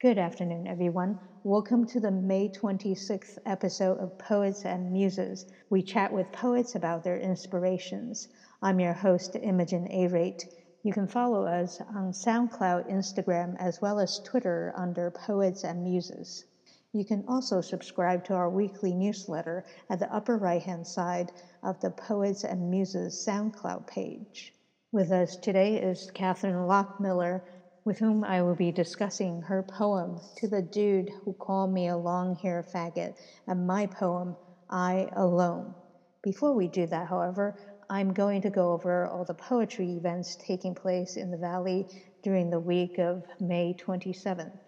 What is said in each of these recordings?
Good afternoon, everyone. Welcome to the May 26th episode of Poets and Muses. We chat with poets about their inspirations. I'm your host, Imogen A-Rate. You can follow us on SoundCloud, Instagram, as well as Twitter under Poets and Muses. You can also subscribe to our weekly newsletter at the upper right hand side of the Poets and Muses SoundCloud page. With us today is Catherine Lockmiller, with whom I will be discussing her poem, To the Dude Who Called Me a Long Hair Faggot, and my poem, I Alone. Before we do that, however, I'm going to go over all the poetry events taking place in the Valley during the week of May 27th.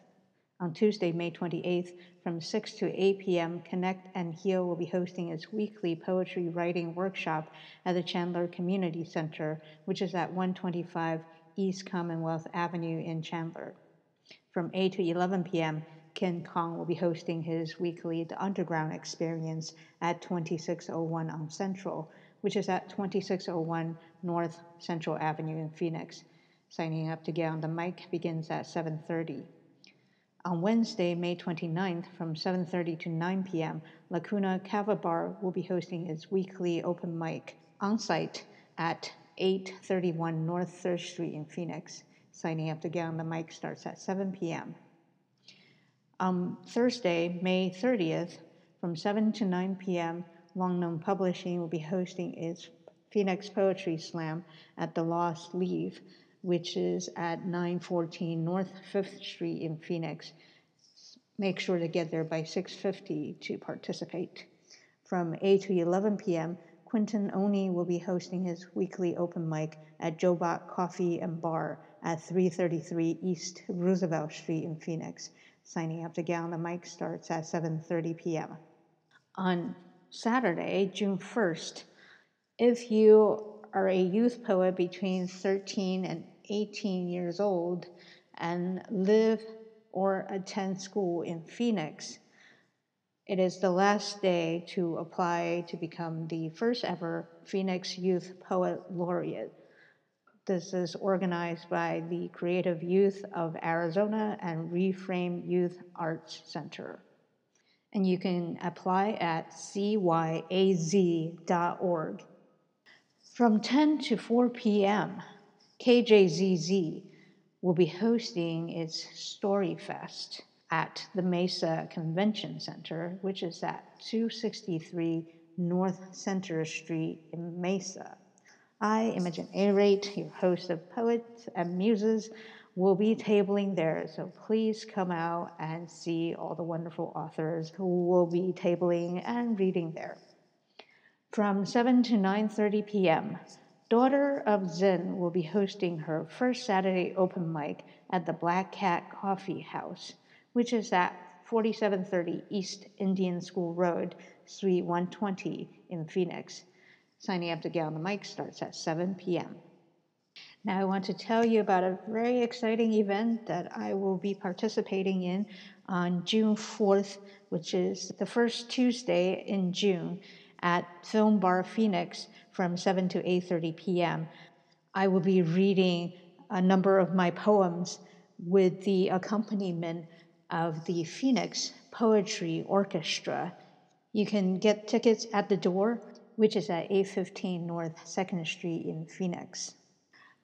On Tuesday, May 28th, from 6 to 8 p.m., Connect and Heal will be hosting its weekly poetry writing workshop at the Chandler Community Center, which is at 125 East Commonwealth Avenue in Chandler. From 8 to 11 p.m., Ken Kong will be hosting his weekly The Underground Experience at 2601 on Central, which is at 2601 North Central Avenue in Phoenix. Signing up to get on the mic begins at 7:30. On Wednesday, May 29th, from 7:30 to 9 p.m., Lacuna Cava Bar will be hosting its weekly open mic on site at 831 North 3rd Street in Phoenix. Signing up to get on the mic starts at 7 p.m. On um, Thursday, May 30th, from 7 to 9 p.m., Lawn Gnome Publishing will be hosting its Phoenix Poetry Slam at the Lost Leaf, which is at 914 North 5th Street in Phoenix. Make sure to get there by 6:50 to participate. From 8 to 11 p.m., Quentin Oni will be hosting his weekly open mic at Jobot Coffee and Bar at 333 East Roosevelt Street in Phoenix. Signing up to get on the mic starts at 7:30 p.m. On Saturday, June 1st, if you are a youth poet between 13 and 18 years old and live or attend school in Phoenix, it is the last day to apply to become the first ever Phoenix Youth Poet Laureate. This is organized by the Creative Youth of Arizona and Reframe Youth Arts Center. And you can apply at cyaz.org. From 10 to 4 p.m., KJZZ will be hosting its Story Fest at the Mesa Convention Center, which is at 263 North Center Street in Mesa. I, Imogen A-Rate, your host of Poets and Muses, will be tabling there, so please come out and see all the wonderful authors who will be tabling and reading there. From 7 to 9:30 p.m., Daughter of Zen will be hosting her first Saturday open mic at the Black Cat Coffee House which is at 4730 East Indian School Road, Suite 120 in Phoenix. Signing up to get on the mic starts at 7 p.m. Now, I want to tell you about a very exciting event that I will be participating in on June 4th, which is the first Tuesday in June at Film Bar Phoenix from 7 to 8:30 p.m. I will be reading a number of my poems with the accompaniment of the Phoenix Poetry Orchestra. You can get tickets at the door, which is at 815 North 2nd Street in Phoenix.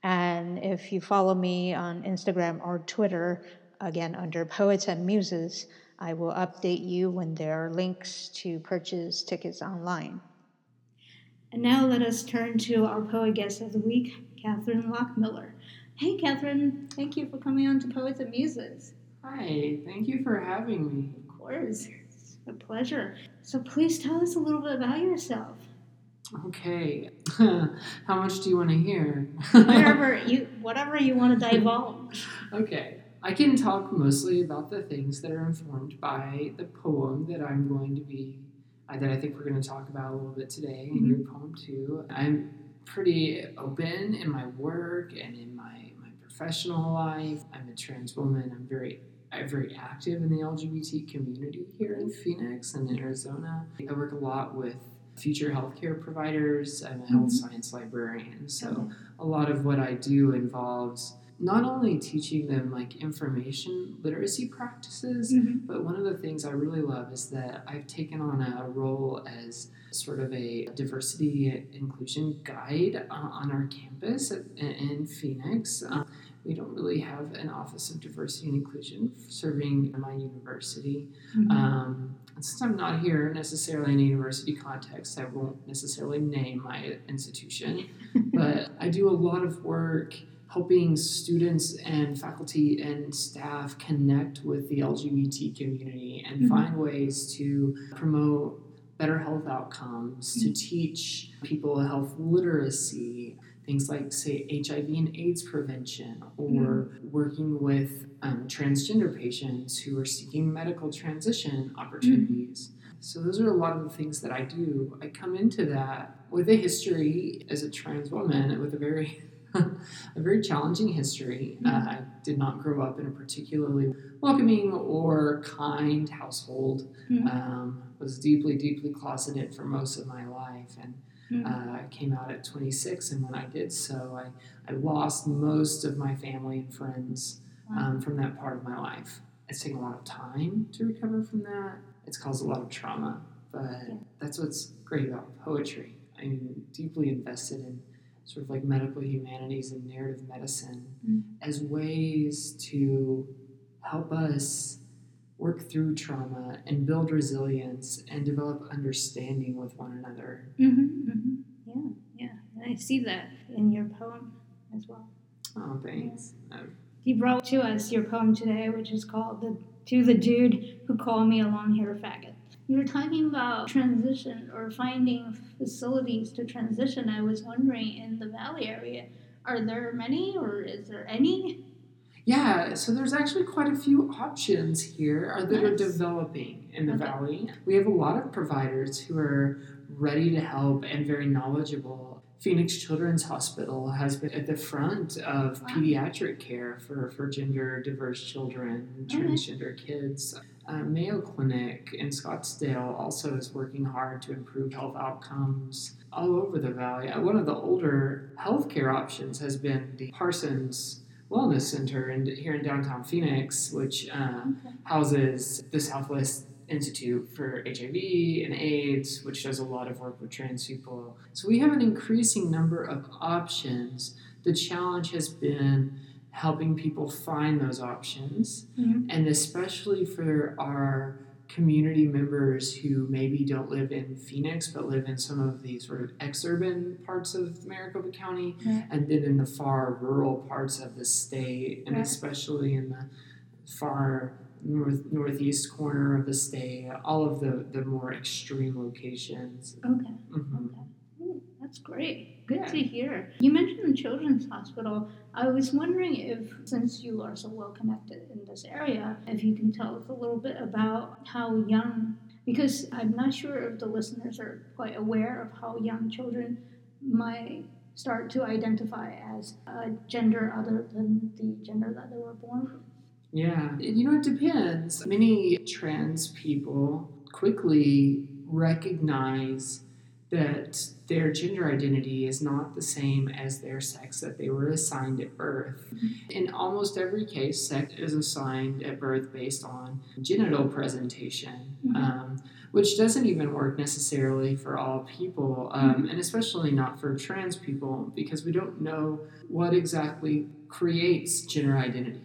And if you follow me on Instagram or Twitter, again under Poets and Muses, I will update you when there are links to purchase tickets online. And now let us turn to our poet guest of the week, Catherine Lockmiller. Hey, Catherine, thank you for coming on to Poets and Muses. Hi, thank you for having me. Of course, it's a pleasure. So please tell us a little bit about yourself. Okay, how much do you want to hear? whatever you, whatever you want to divulge. okay, I can talk mostly about the things that are informed by the poem that I'm going to be, uh, that I think we're going to talk about a little bit today, and mm-hmm. your poem too. I'm pretty open in my work and in my, my professional life. I'm a trans woman. I'm very very active in the LGBT community here in Phoenix and in Arizona. I work a lot with future healthcare providers. I'm a health mm-hmm. science librarian, so a lot of what I do involves not only teaching them like information literacy practices, Mhm. but one of the things I really love is that I've taken on a role as sort of a diversity inclusion guide uh, on our campus at, in Phoenix. Um, we don't really have an office of diversity and inclusion serving my university. Mhm. Um, since I'm not here necessarily in a university context, I won't necessarily name my institution, but I do a lot of work helping students and faculty and staff connect with the LGBT community and Mhm. find ways to promote better health outcomes, to teach people health literacy, things like, say, HIV and AIDS prevention, or working with um, transgender patients who are seeking medical transition opportunities. So, those are a lot of the things that I do. I come into that with a history as a trans woman with a very a very challenging history. Uh, I did not grow up in a particularly welcoming or kind household. Mhm. Um, was deeply, deeply closeted for most of my life, and Mhm. uh, I came out at 26. And when I did so, I, I lost most of my family and friends um, from that part of my life. It's taken a lot of time to recover from that. It's caused a lot of trauma, but Yeah. that's what's great about poetry. I'm deeply invested in sort of like medical humanities and narrative medicine Mm. as ways to help us work through trauma and build resilience and develop understanding with one another. Mhm, mhm. Yeah, yeah. And I see that in your poem as well. Oh, thanks. Um, You brought to us your poem today, which is called the, To the Dude Who Called Me a Long Hair Faggot. You were talking about transition or finding facilities to transition. I was wondering in the Valley area, are there many or is there any? Yeah, so there's actually quite a few options here uh, that are developing in the Okay. valley. We have a lot of providers who are ready to help and very knowledgeable. Phoenix Children's Hospital has been at the front of Wow. pediatric care for, for gender diverse children, Okay. transgender kids. Uh, Mayo Clinic in Scottsdale also is working hard to improve health outcomes all over the valley. Uh, One of the older healthcare options has been the Parsons Wellness Center in, here in downtown Phoenix, which uh, Okay. houses the Southwest Institute for HIV and AIDS, which does a lot of work with trans people. So we have an increasing number of options. The challenge has been helping people find those options, Mhm. and especially for our community members who maybe don't live in Phoenix but live in some of the sort of exurban parts of Maricopa County Right. and then in the far rural parts of the state and Right. especially in the far north northeast corner of the state all of the the more extreme locations Okay. Mhm. Okay. That's great. Good Yeah. to hear. You mentioned the Children's Hospital. I was wondering if, since you are so well connected in this area, if you can tell us a little bit about how young, because I'm not sure if the listeners are quite aware of how young children might start to identify as a gender other than the gender that they were born with. Yeah, you know, it depends. Many trans people quickly recognize that their gender identity is not the same as their sex that they were assigned at birth. In almost every case, sex is assigned at birth based on genital presentation. Mhm. Um, which doesn't even work necessarily for all people, um, and especially not for trans people, because we don't know what exactly creates gender identity.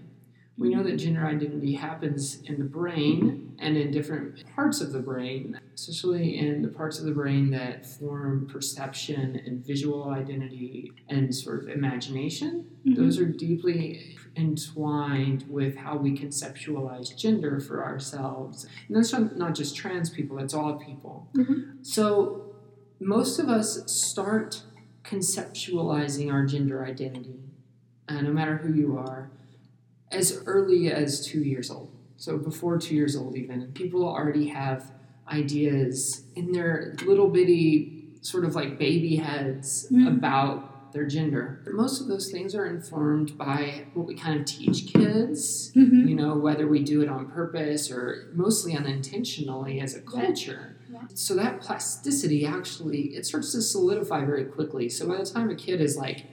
We know that gender identity happens in the brain and in different parts of the brain, especially in the parts of the brain that form perception and visual identity and sort of imagination. Mhm. Those are deeply entwined with how we conceptualize gender for ourselves. And that's not just trans people, that's all people. Mhm. So most of us start conceptualizing our gender identity, uh, no matter who you are, as early as two years old. So before two years old, even. People already have ideas in their little bitty, sort of like baby heads Mhm. about their gender. Most of those things are informed by what we kind of teach kids, Mhm. you know, whether we do it on purpose or mostly unintentionally as a culture. Yeah. So that plasticity actually it starts to solidify very quickly. So by the time a kid is like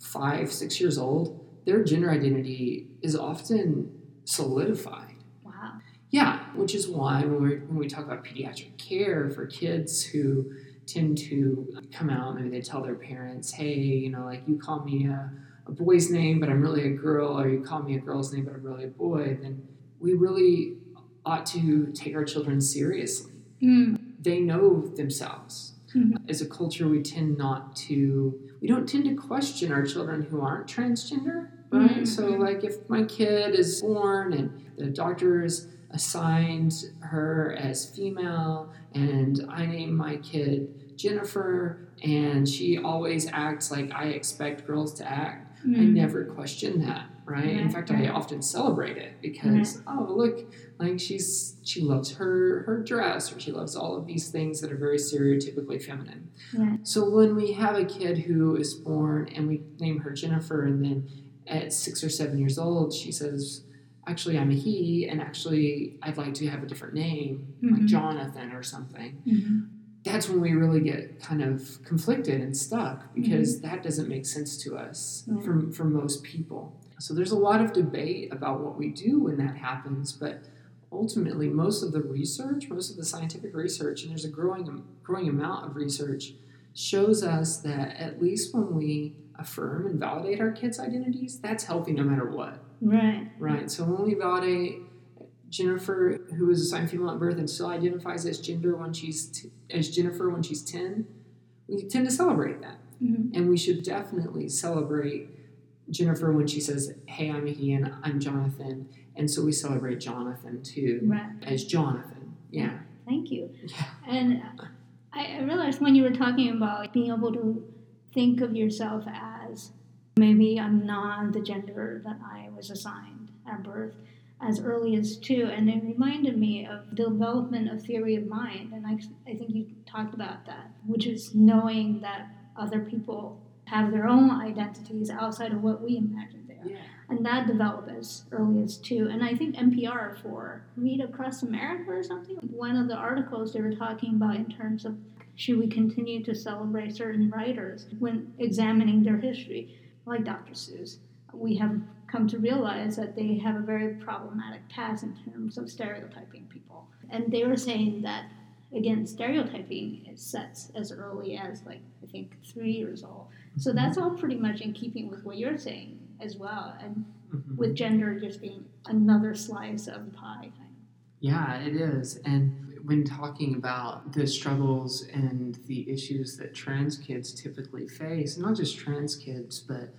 five, six years old, their gender identity is often solidified. Wow. Yeah, which is why when we when we talk about pediatric care for kids who tend to come out, maybe they tell their parents, "Hey, you know, like you call me a, a boy's name, but I'm really a girl, or you call me a girl's name, but I'm really a boy." Then we really ought to take our children seriously. Mm. They know themselves. Mhm. As a culture, we tend not to. We don't tend to question our children who aren't transgender, right? Mhm. So, like, if my kid is born and the doctors assigned her as female, and I name my kid Jennifer, and she always acts like I expect girls to act, I Mm. never question that, right? In fact. I often celebrate it because oh look, like she's she loves her her dress or she loves all of these things that are very stereotypically feminine. Right. So when we have a kid who is born and we name her Jennifer, and then at six or seven years old she says, "Actually, I'm a he, and actually I'd like to have a different name, like Mhm. Jonathan or something." Mhm. that's when we really get kind of conflicted and stuck because that doesn't make sense to us Right. for, for most people. So there's a lot of debate about what we do when that happens, but ultimately, most of the research, most of the scientific research, and there's a growing growing amount of research, shows us that at least when we affirm and validate our kids' identities, that's healthy no matter what. Right. Right. So when we validate Jennifer, who is assigned female at birth and still identifies as gender when she's t- as Jennifer when she's ten, we tend to celebrate that, Mhm. and we should definitely celebrate Jennifer when she says, "Hey, I'm he and I'm Jonathan," and so we celebrate Jonathan too Right. as Jonathan. Yeah. Thank you. Yeah. And I, I realized when you were talking about being able to think of yourself as maybe I'm not the gender that I was assigned at birth as early as two, and it reminded me of the development of theory of mind, and I, I think you talked about that, which is knowing that other people have their own identities outside of what we imagine they are Yeah. and that developed as early as two. And I think NPR for Read Across America or something, one of the articles they were talking about in terms of should we continue to celebrate certain writers when examining their history, like Dr. Seuss. We have come to realize that they have a very problematic past in terms of stereotyping people. And they were saying that, again, stereotyping is sets as early as, like, I think three years old. So that's all pretty much in keeping with what you're saying as well. And Mhm. with gender just being another slice of the pie. Kind Yeah, it is. And when talking about the struggles and the issues that trans kids typically face, not just trans kids, but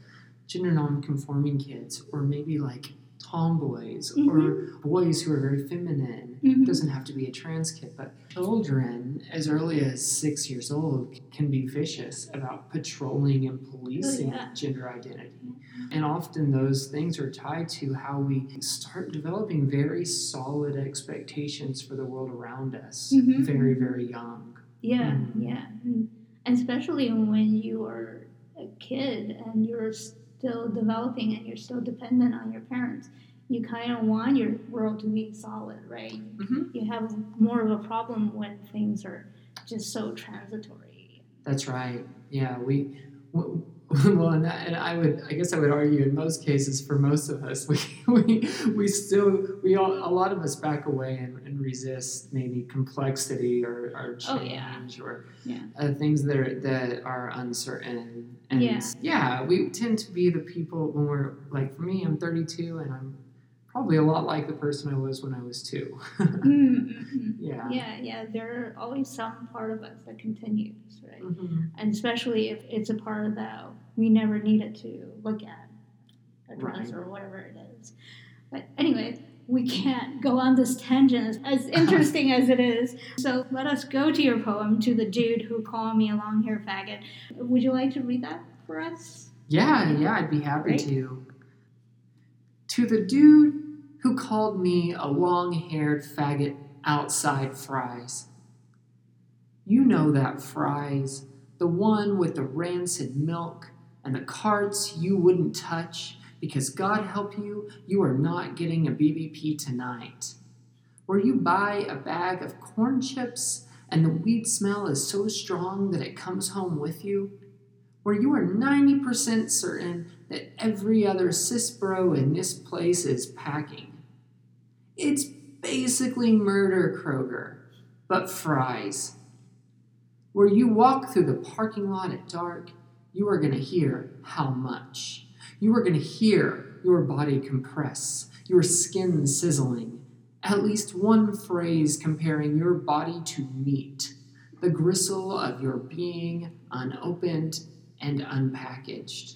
gender non-conforming kids, or maybe like tomboys or boys who are very feminine. Mhm. It doesn't have to be a trans kid, but children as early as six years old can be vicious about patrolling and policing yeah. gender identity. And often those things are tied to how we start developing very solid expectations for the world around us Mhm. very, very young. Yeah, Mm. yeah. And especially when you are a kid and you're still developing and you're still dependent on your parents, you kind of want your world to be solid, right? Mhm. You have more of a problem when things are just so transitory. That's right. Yeah, we. w- Well, and, that, and I would, I guess, I would argue in most cases, for most of us, we we, we still, we all, a lot of us back away and, and resist maybe complexity or, or Oh, yeah. change or Yeah. uh, things that are that are uncertain. And Yeah. yeah, we tend to be the people when we're like, for me, I'm 32, and I'm probably a lot like the person I was when I was two. Mm-hmm. yeah. Yeah, yeah. There are always some part of us that continues, right? Mhm. and especially if it's a part of that we never needed to look at, address, Right. or whatever it is. But anyway, we can't go on this tangent as, interesting as it is. So let us go to your poem, To the Dude Who Called Me a Long Hair Faggot. Would you like to read that for us? Yeah, yeah, I'd be happy Great. to. To the dude who called me a long haired faggot outside Fry's. You know that Fry's, the one with the rancid milk and the carts you wouldn't touch because God help you, you are not getting a BBP tonight. Where you buy a bag of corn chips and the weed smell is so strong that it comes home with you where you are 90% certain that every other cisbro in this place is packing. It's basically murder Kroger, but Fry's. Where you walk through the parking lot at dark, you are going to hear how much. You are going to hear your body compress, your skin sizzling. At least one phrase comparing your body to meat, the gristle of your being unopened and unpackaged.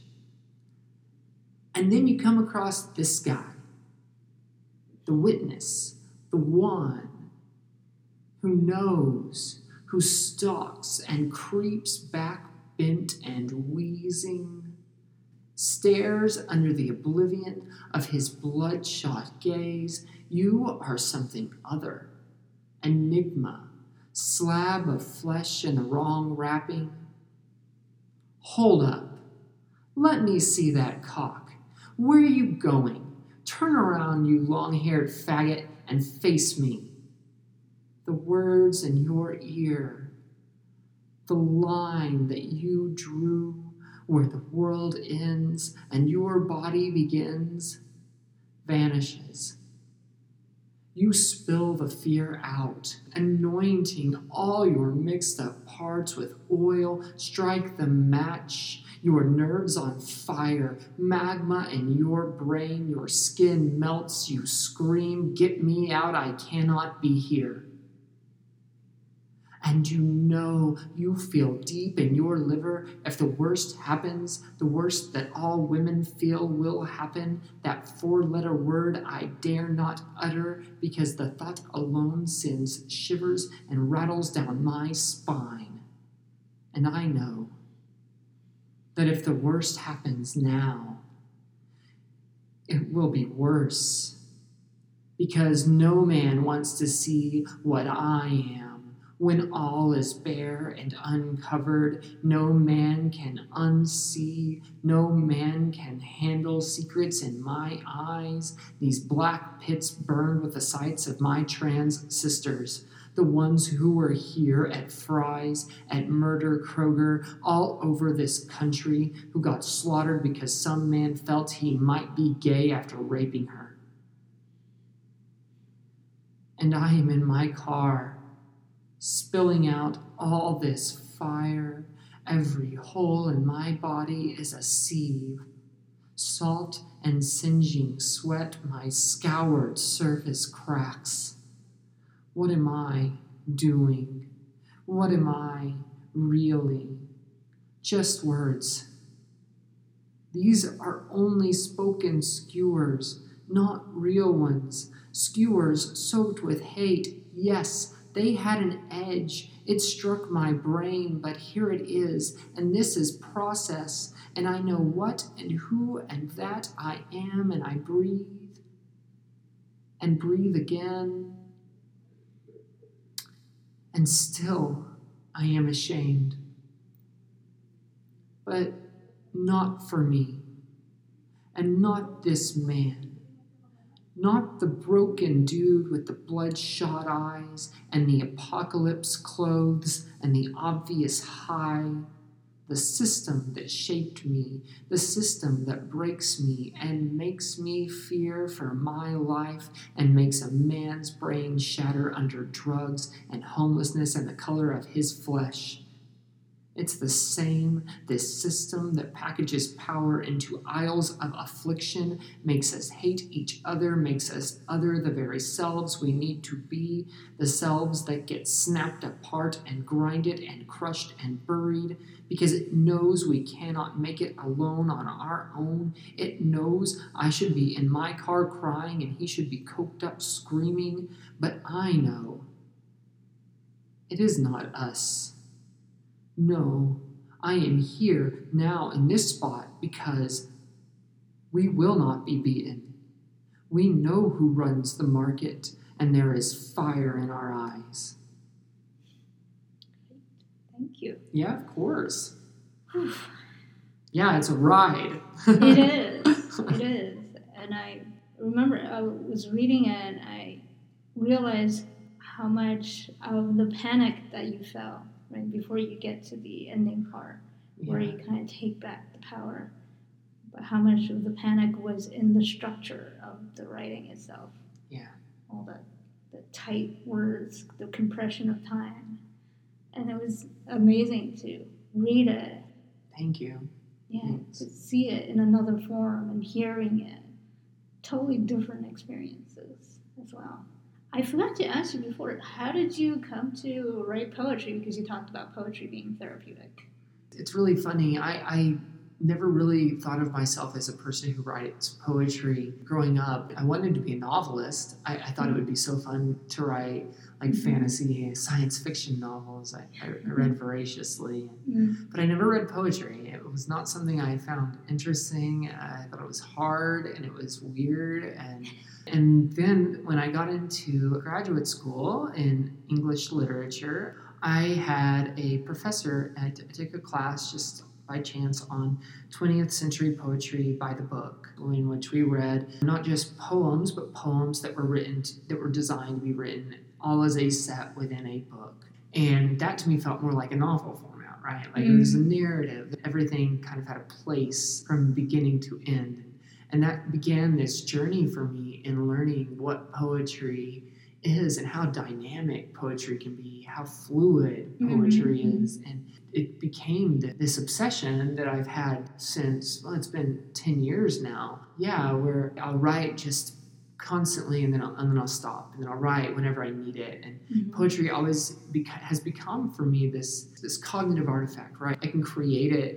And then you come across this guy, the witness, the one who knows, who stalks and creeps back bent and wheezing, stares under the oblivion of his bloodshot gaze. You are something other, enigma, slab of flesh in the wrong wrapping. Hold up. Let me see that cock. Where are you going? Turn around, you long haired faggot, and face me. The words in your ear, the line that you drew where the world ends and your body begins, vanishes. You spill the fear out, anointing all your mixed up parts with oil, strike the match, your nerves on fire, magma in your brain, your skin melts, you scream, Get me out, I cannot be here. And you know you feel deep in your liver. If the worst happens, the worst that all women feel will happen, that four letter word I dare not utter because the thought alone sends shivers and rattles down my spine. And I know that if the worst happens now, it will be worse. Because no man wants to see what I am. When all is bare and uncovered, no man can unsee, no man can handle secrets in my eyes. These black pits burned with the sights of my trans sisters, the ones who were here at Fry's, at Murder Kroger, all over this country, who got slaughtered because some man felt he might be gay after raping her. And I am in my car spilling out all this fire. Every hole in my body is a sieve. Salt and singeing sweat my scoured surface cracks. What am I doing? What am I really? Just words. These are only spoken skewers, not real ones. Skewers soaked with hate, yes, they had an edge. It struck my brain, but here it is, and this is process, and I know what and who and that I am, and I breathe and breathe again. And still, I am ashamed. But not for me, and not this man not the broken dude with the bloodshot eyes and the apocalypse clothes and the obvious high. The system that shaped me, the system that breaks me and makes me fear for my life and makes a man's brain shatter under drugs and homelessness and the color of his flesh. It's the same, this system that packages power into aisles of affliction, makes us hate each other, makes us other the very selves we need to be, the selves that get snapped apart and grinded and crushed and buried, because it knows we cannot make it alone on our own. It knows I should be in my car crying and he should be coked up screaming, but I know it is not us. No, I am here now in this spot because we will not be beaten. We know who runs the market, and there is fire in our eyes. Thank you. Yeah, of course. yeah, it's a ride. it is. It is. And I remember I was reading it and I realized how much of the panic that you felt right before you get to the ending part where you kind of take back the power but how much of the panic was in the structure of the writing itself. Yeah. All the, the tight words, the compression of time. And it was amazing to read it. Thank you. Yeah, Thanks. to see it in another form and hearing it. Totally different experiences as well. I forgot to ask you before, how did you come to write poetry? Because you talked about poetry being therapeutic. It's really funny. I, I never really thought of myself as a person who writes poetry growing up. I wanted to be a novelist. I, I thought it hmm. would be so fun to write like Mhm. fantasy, science fiction novels. I, I, read voraciously. Mm. But I never read poetry. It was not something I found interesting. I thought it was hard and it was weird. And and then when I got into graduate school in English literature, I had a professor at I took a class just by chance on 20th century poetry by the book, in which we read not just poems, but poems that were written that were designed to be written all as a set within a book. And that to me felt more like a novel format, right? Like it was a narrative. Everything kind of had a place from beginning to end. And that began this journey for me in learning what poetry is and how dynamic poetry can be, how fluid poetry Mhm. is. And it became this obsession that I've had since, well, it's been 10 years now. Yeah, where I'll write just constantly and then I'll, and then I'll stop and then I'll write whenever I need it. And Mhm. poetry always beca- has become for me this this cognitive artifact right i can create it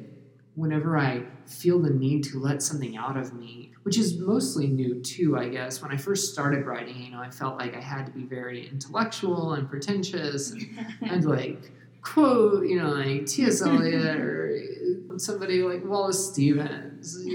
whenever i feel the need to let something out of me which is mostly new too i guess when i first started writing you know i felt like i had to be very intellectual and pretentious and, and like quote you know like ts eliot or somebody like wallace stevens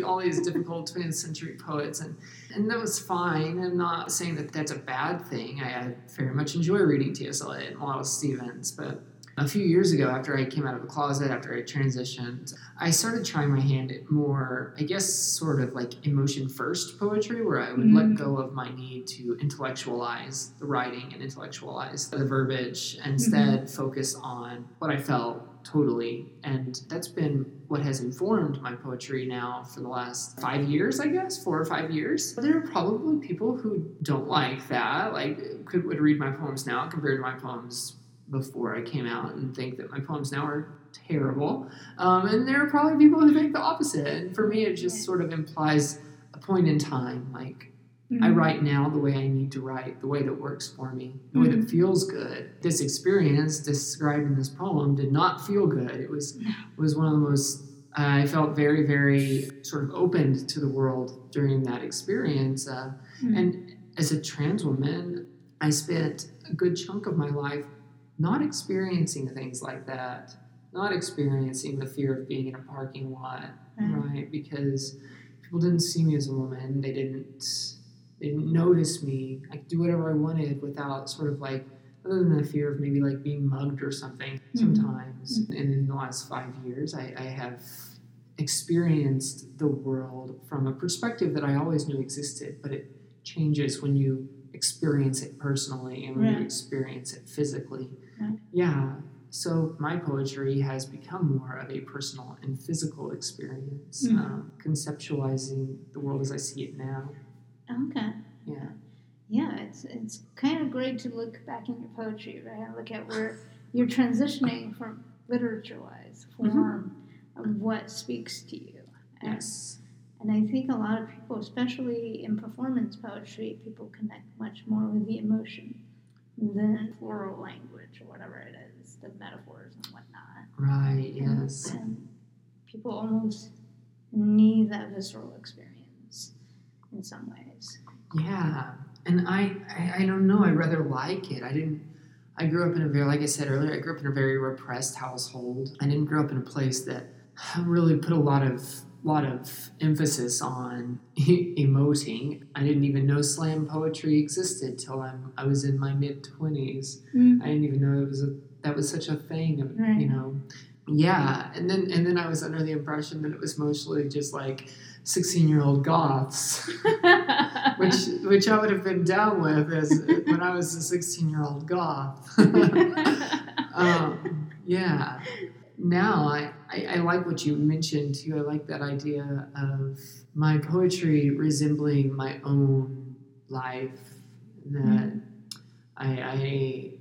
all these difficult 20th century poets and and that was fine. I'm not saying that that's a bad thing. I, I very much enjoy reading T.S. Eliot and Wallace Stevens, but a few years ago, after I came out of the closet, after I transitioned, I started trying my hand at more, I guess, sort of like emotion first poetry, where I would Mm. let go of my need to intellectualize the writing and intellectualize the verbiage, and instead focus on what I felt totally. And that's been what has informed my poetry now for the last five years, I guess, four or five years. There are probably people who don't like that, like could would read my poems now compared to my poems before I came out and think that my poems now are terrible. Um, and there are probably people who think the opposite. And for me, it just sort of implies a point in time, like I Mhm. write now the way I need to write, the way that works for me, the way that Mhm. feels good. This experience described in this poem did not feel good. It was was one of the most I felt very, very sort of opened to the world during that experience. Uh, Mhm. and as a trans woman, I spent a good chunk of my life not experiencing things like that, not experiencing the fear of being in a parking lot, Right. right? Because people didn't see me as a woman. They didn't they didn't notice me. I could do whatever I wanted without sort of like other than the fear of maybe like being mugged or something sometimes. And in the last five years I, I have experienced the world from a perspective that I always knew existed, but it changes when you experience it personally and when you experience it physically. Right. Yeah. So my poetry has become more of a personal and physical experience, Mhm. um, conceptualizing the world as I see it now. Okay. Yeah. Yeah, it's it's kind of great to look back in your poetry, right? and Look at where you're transitioning from literature-wise form mm-hmm. of what speaks to you. And, Yes. and I think a lot of people, especially in performance poetry, people connect much more with the emotion than oral language or whatever it is, the metaphors and whatnot. Right. Yes. And people almost need that visceral experience in some ways. Yeah, mm-hmm. and I, I, I don't know. I rather like it. I didn't. I grew up in a very, like I said earlier, I grew up in a very repressed household. I didn't grow up in a place that really put a lot of lot of emphasis on emoting. I didn't even know slam poetry existed till I'm I was in my mid twenties. Mm. I didn't even know it was a that was such a thing. Right. You know. Yeah, and then and then I was under the impression that it was mostly just like sixteen year old goths which which I would have been down with as when I was a 16 year old goth. um, yeah. Now I, I, I like what you mentioned too. I like that idea of my poetry resembling my own life. That Mm-hmm. I, I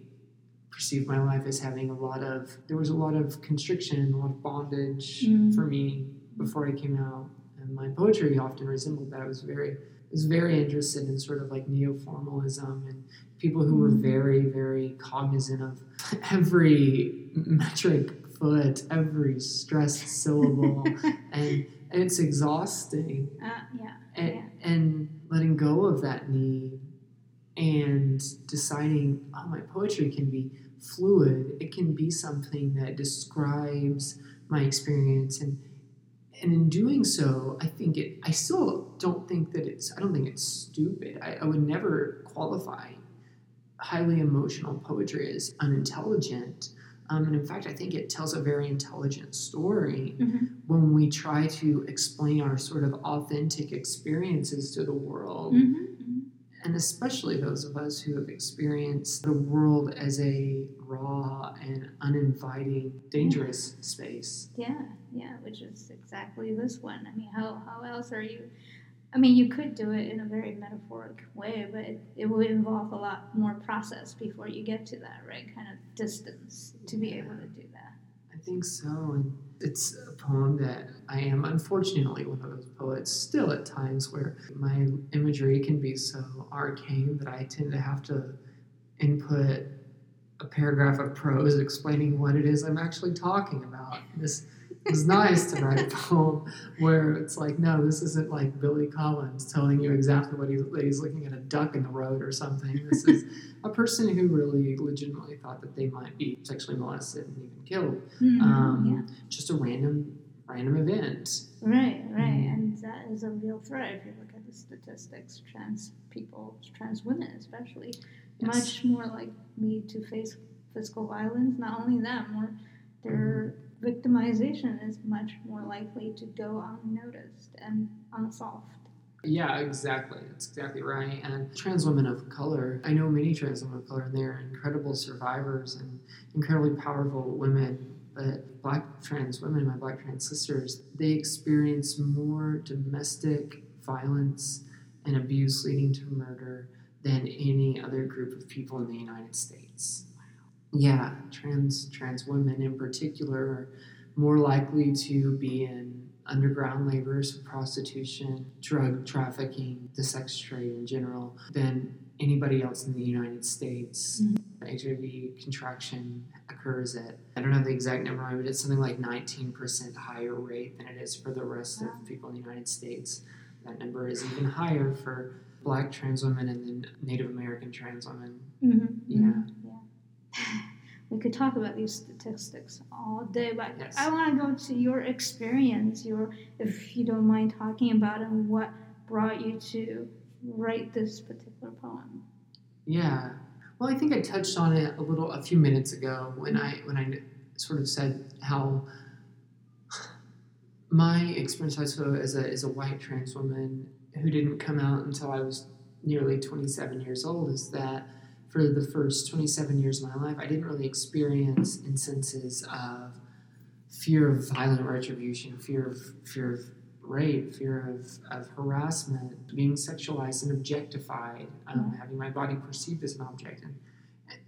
perceived my life as having a lot of there was a lot of constriction, a lot of bondage Mm. for me before I came out, and my poetry often resembled that. I was very was very interested in sort of like neo-formalism and people who were Mm. very very cognizant of every metric foot, every stressed syllable, and, and it's exhausting Uh, yeah. and, Yeah. and letting go of that need and deciding oh my poetry can be fluid it can be something that describes my experience and and in doing so i think it i still don't think that it's i don't think it's stupid i, I would never qualify highly emotional poetry as unintelligent um, and in fact i think it tells a very intelligent story Mhm. when we try to explain our sort of authentic experiences to the world, Mhm, mhm. And especially those of us who have experienced the world as a raw and uninviting, dangerous space. Yeah, yeah, which is exactly this one. I mean, how, how else are you? I mean, you could do it in a very metaphoric way, but it, it would involve a lot more process before you get to that, right? Kind of distance to be able to do that. I think so, and it's a poem that I am unfortunately one of those poets still at times where my imagery can be so arcane that I tend to have to input a paragraph of prose explaining what it is I'm actually talking about. This is nice to write a poem where it's like, no, this isn't like Billy Collins telling you exactly what he's, he's looking at a duck in the road or something. This is a person who really legitimately thought that they might be sexually molested and even killed Mhm, um, yeah. just a random random event. Right, right, Mm. and that is a real threat if you look at the statistics. Trans people, trans women especially, Yes. much more likely to face physical violence. Not only that, more their victimization is much more likely to go unnoticed and unsolved. Yeah, exactly. That's exactly right. And trans women of color, I know many trans women of color, and they're incredible survivors and incredibly powerful women. But black trans women, my black trans sisters, they experience more domestic violence and abuse leading to murder than any other group of people in the United States. Yeah, trans trans women in particular are more likely to be in underground labor, so prostitution, drug trafficking, the sex trade in general, than anybody else in the United States. HIV contraction occurs at, I don't know the exact number, but it's something like 19% higher rate than it is for the rest Wow. of people in the United States. That number is even higher for black trans women and then Native American trans women. Mm-hmm. Yeah. yeah. We could talk about these statistics all day, but Yes. I want to go to your experience. Your, if you don't mind talking about it, and what brought you to write this particular poem. Yeah. Well, I think I touched on it a little a few minutes ago when I when I sort of said how my experience as a as a white trans woman who didn't come out until I was nearly 27 years old is that for the first 27 years of my life I didn't really experience instances of fear of violent retribution, fear of fear of rape, fear of, of harassment, being sexualized and objectified, um, having my body perceived as an object. And,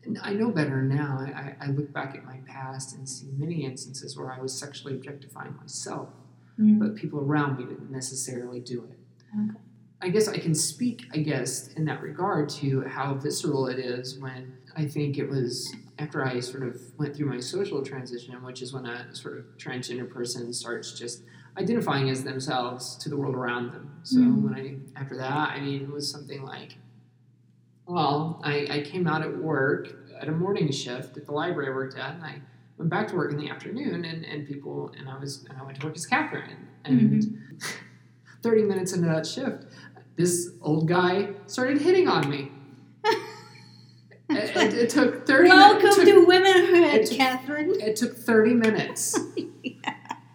and I know better now. I, I, look back at my past and see many instances where I was sexually objectifying myself, but people around me didn't necessarily do it. Okay. I guess I can speak, I guess, in that regard to how visceral it is when I think it was after I sort of went through my social transition, which is when a sort of transgender person starts just identifying as themselves to the world around them. So Mhm. when I after that, I mean, it was something like, well, I, I came out at work at a morning shift at the library I worked at, and I went back to work in the afternoon, and, and people and I was and I went to work as Catherine, and thirty minutes into that shift, this old guy started hitting on me. it, it, it took thirty. Welcome it took, to Womenhood, it took- Catherine. It took thirty minutes.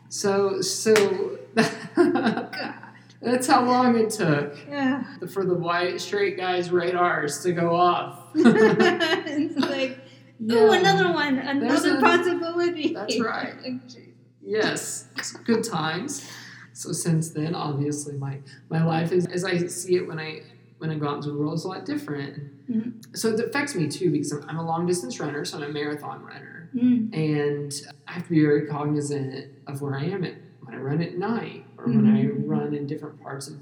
So so. That's how long it took Yeah. for the white straight guys' radars to go off. it's like, ooh, Yeah. another one, another a- possibility. That's right. yes, good times. So since then, obviously, my my life is as I see it when I when I go out into the world is a lot different. Mhm. So it affects me too because I'm, I'm a long distance runner, so I'm a marathon runner, Mm. and I have to be very cognizant of where I am at when I run at night or when I Mhm. run in different parts of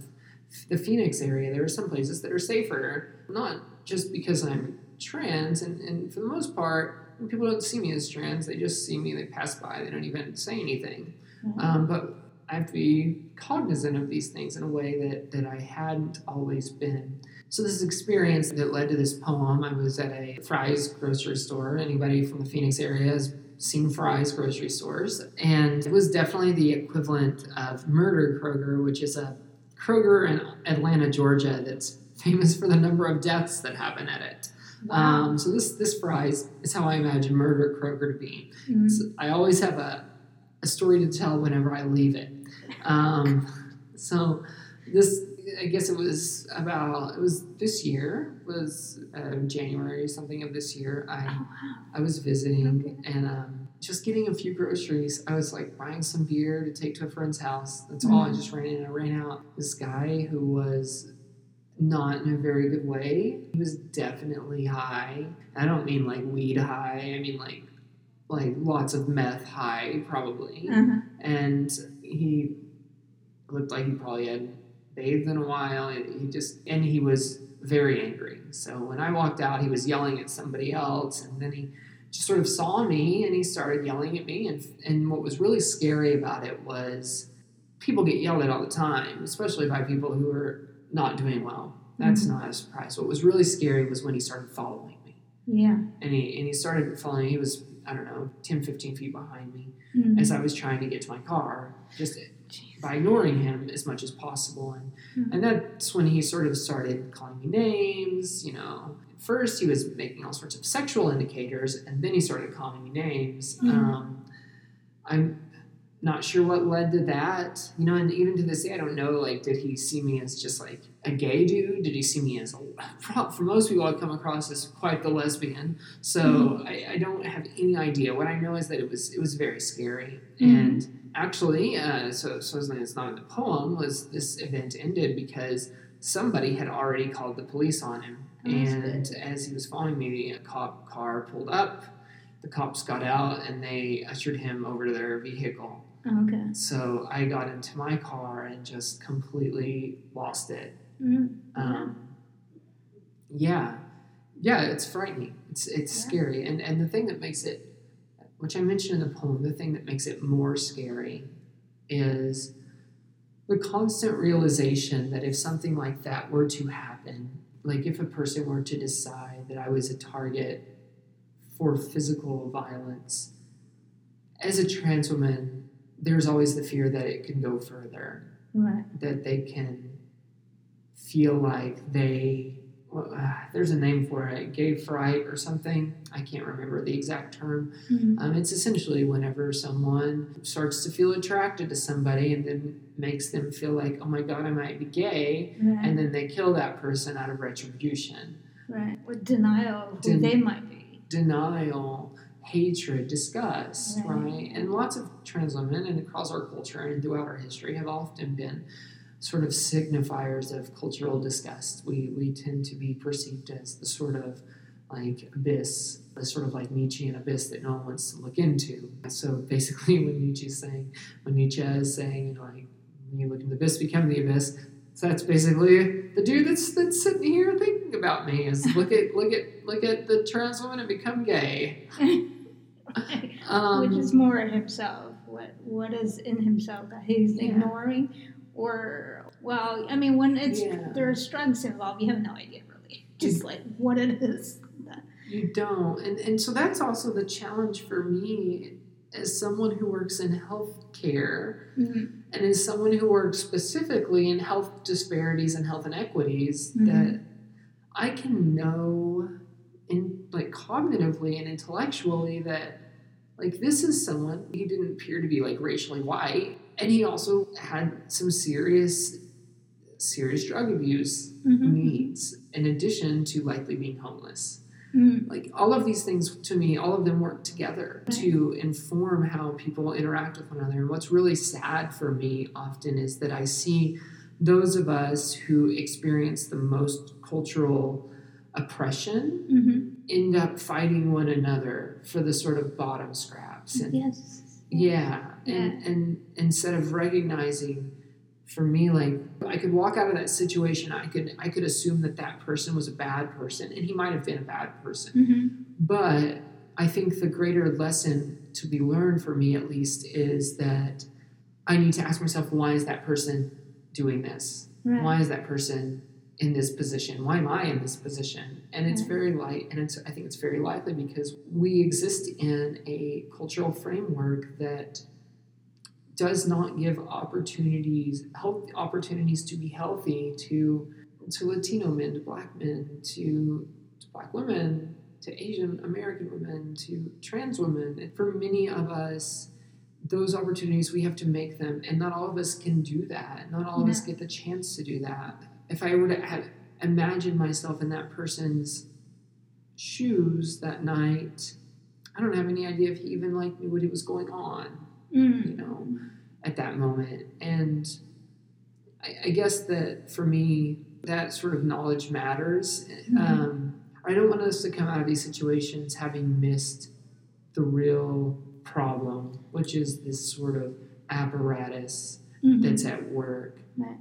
the Phoenix area. There are some places that are safer, not just because I'm trans, and, and for the most part, when people don't see me as trans, they just see me, they pass by, they don't even say anything. Mhm. Um, but I have to be cognizant of these things in a way that, that I hadn't always been. So this experience that led to this poem, I was at a Fry's grocery store. Anybody from the Phoenix area has seen Fry's grocery stores. And it was definitely the equivalent of Murder Kroger, which is a Kroger in Atlanta, Georgia, that's famous for the number of deaths that happen at it. Wow. Um, so this this Fry's is how I imagine Murder Kroger to be. Mm. So I always have a, a story to tell whenever I leave it. Um, so this, I guess it was about, it was this year, was uh, January something of this year. I, Oh, wow. I was visiting and um, just getting a few groceries. I was like buying some beer to take to a friend's house. That's all. I just ran in. I ran out. This guy who was not in a very good way. He was definitely high. I don't mean like weed high. I mean like like lots of meth high probably. Uh-huh. And he looked like he probably had bathed in a while. He just and he was very angry. So when I walked out, he was yelling at somebody else, and then he just sort of saw me and he started yelling at me. And and what was really scary about it was people get yelled at all the time, especially by people who are not doing well. That's Mhm. not a surprise. What was really scary was when he started following me. Yeah. And he, and he started following, he was, I don't know, 10, 15 feet behind me Mm. as I was trying to get to my car, just by ignoring him as much as possible. And, Mhm. and that's when he sort of started calling me names, you know. At first, he was making all sorts of sexual indicators, and then he started calling me names. Mhm. Um, I'm not sure what led to that, you know, and even to this day, I don't know, like, did he see me as just like a gay dude? Did he see me as a, for most people, I come across as quite the lesbian. So Mhm. I, I don't have any idea. What I know is that it was it was very scary. Mhm. And actually, uh, so so something that's not in the poem was this event ended because somebody had already called the police on him. Oh, and as he was following me, a cop car pulled up. The cops got out and they ushered him over to their vehicle. Okay. So I got into my car and just completely lost it. Mm. Um, yeah, yeah, it's frightening. It's it's Yeah. scary, and and the thing that makes it, which I mentioned in the poem, the thing that makes it more scary, is the constant realization that if something like that were to happen, like if a person were to decide that I was a target for physical violence, as a trans woman, there's always the fear that it can go further Right. that they can feel like they well, uh, there's a name for it gay fright or something i can't remember the exact term Mm. um, it's essentially whenever someone starts to feel attracted to somebody and then makes them feel like oh my god i might be gay Right. and then they kill that person out of retribution right. With denial of who they might be. denial hatred disgust Right. right and lots of trans women and across our culture and throughout our history have often been sort of signifiers of cultural disgust. We we tend to be perceived as the sort of like abyss, the sort of like Nietzschean abyss that no one wants to look into. So basically, when Nietzsche's saying, when Nietzsche is saying, you know, like when you look into the abyss, become the abyss. So that's basically the dude that's that's sitting here thinking about me is look at look at look at the trans woman and become gay. Um, Which is more himself. What what is in himself that he's Yeah. ignoring, or well, I mean, when it's Yeah. there's drugs involved, you have no idea really, just like what it is. You don't. And, and so that's also the challenge for me as someone who works in healthcare Mhm. and as someone who works specifically in health disparities and health inequities Mhm. that I can know in like cognitively and intellectually that like this is someone he didn't appear to be like racially white and he also had some serious serious drug abuse Mhm. needs in addition to likely being homeless Mm. Like all of these things to me, all of them work together Right. to inform how people interact with one another. And what's really sad for me often is that I see those of us who experience the most cultural oppression hmm end up fighting one another for the sort of bottom scraps. And Yes. yeah, and and instead of recognizing for me like i could walk out of that situation i could i could assume that that person was a bad person and he might have been a bad person. Hmm but i think the greater lesson to be learned for me at least is that i need to ask myself why is that person doing this? Right. why is that person in this position? Why am i in this position? And it's mm-hmm. very light and it's i think it's very likely because we exist in a cultural framework that does not give opportunities health opportunities to be healthy to to latino men to black men to, to black women to asian american women to trans women. And for many of us those opportunities we have to make them. And not all of us can do that. Not all of us mm-hmm. get the chance to do that if i were to have imagined myself in that person's shoes that night i don't have any idea if he even like knew what it was going on Mm. you know at that moment and I, I guess that for me that sort of knowledge matters Mhm. um, i don't want us to come out of these situations having missed the real problem which is this sort of apparatus Mhm. that's at work Right.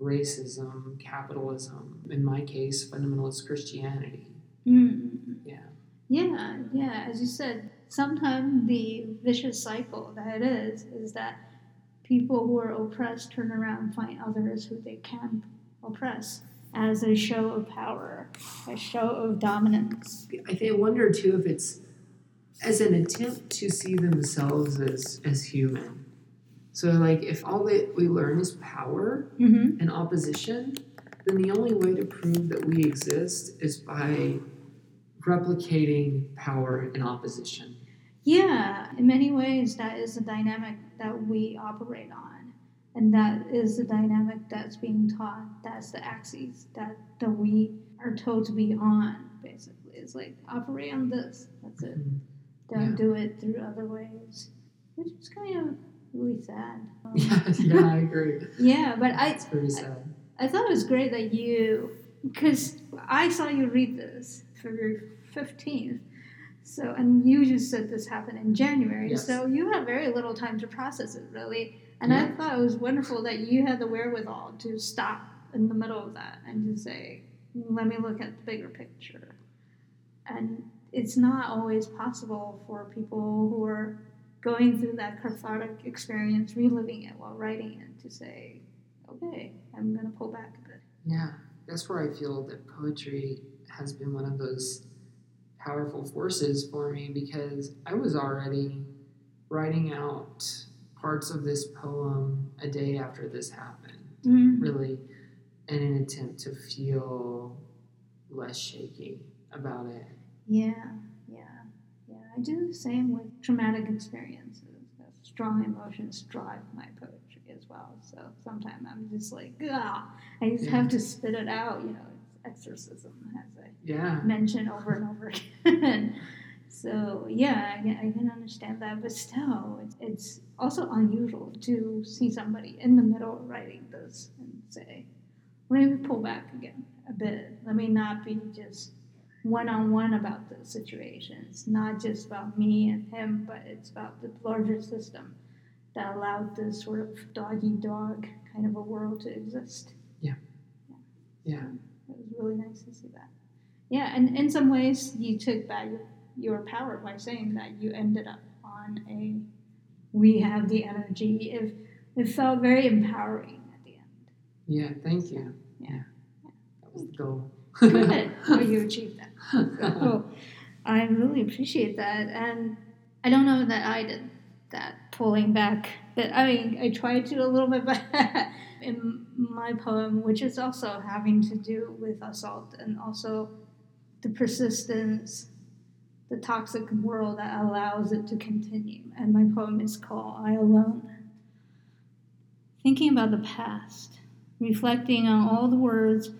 Racism capitalism in my case fundamentalist christianity Mm. yeah Yeah, yeah. As you said, sometimes the vicious cycle that it is is that people who are oppressed turn around and find others who they can oppress as a show of power, a show of dominance. I think I wonder too if it's as an attempt to see themselves as as human. So like if all that we learn is power Mm-hmm. and opposition, then the only way to prove that we exist is by replicating power and opposition. Yeah, in many ways, that is the dynamic that we operate on. And that is the dynamic that's being taught. That's the axis that, that we are told to be on, basically. It's like, operate on this. That's it. Don't Yeah. do it through other ways, which is kind of really sad. Um, Yeah, yeah, I agree. yeah, but I, It's very sad. I thought it was great that you, because I saw you read this February 15th. So, and you just said this happened in January. Yes. So you had very little time to process it, really. And I thought it was wonderful that you had the wherewithal to stop in the middle of that and to say, let me look at the bigger picture. And it's not always possible for people who are going through that cathartic experience, reliving it while writing it, to say, okay, I'm going to pull back a bit. Yeah, that's where I feel that poetry has been one of those powerful forces for me because I was already writing out parts of this poem a day after this happened, Mm. really, in an attempt to feel less shaky about it. Yeah. I do the same with traumatic experiences. Strong emotions drive my poetry as well. So sometimes I'm just like, ah, I just Yeah. have to spit it out. You know, it's exorcism, as I Yeah, mention over and over again. so yeah, I can, I can understand that, but still, it's, it's also unusual to see somebody in the middle of writing this and say, "Let me pull back again a bit. Let me not be just one on one about the situations, not just about me and him, but it's about the larger system that allowed this sort of dog eat dog kind of a world to exist." yeah, Yeah. It was really nice to see that. Yeah, and in some ways, you took back your, power by saying that you ended up on a we have the energy. It, it felt very empowering at the end. yeah. Thank you. Yeah. that was the goal. Good. well, you achieved that. I really appreciate that. And I don't know that I did that pulling back, but I mean, I tried to a little bit, in my poem, which is also having to do with assault and also the persistence, the toxic world that allows it to continue. And my poem is called I Alone. Thinking about the past, reflecting on all the words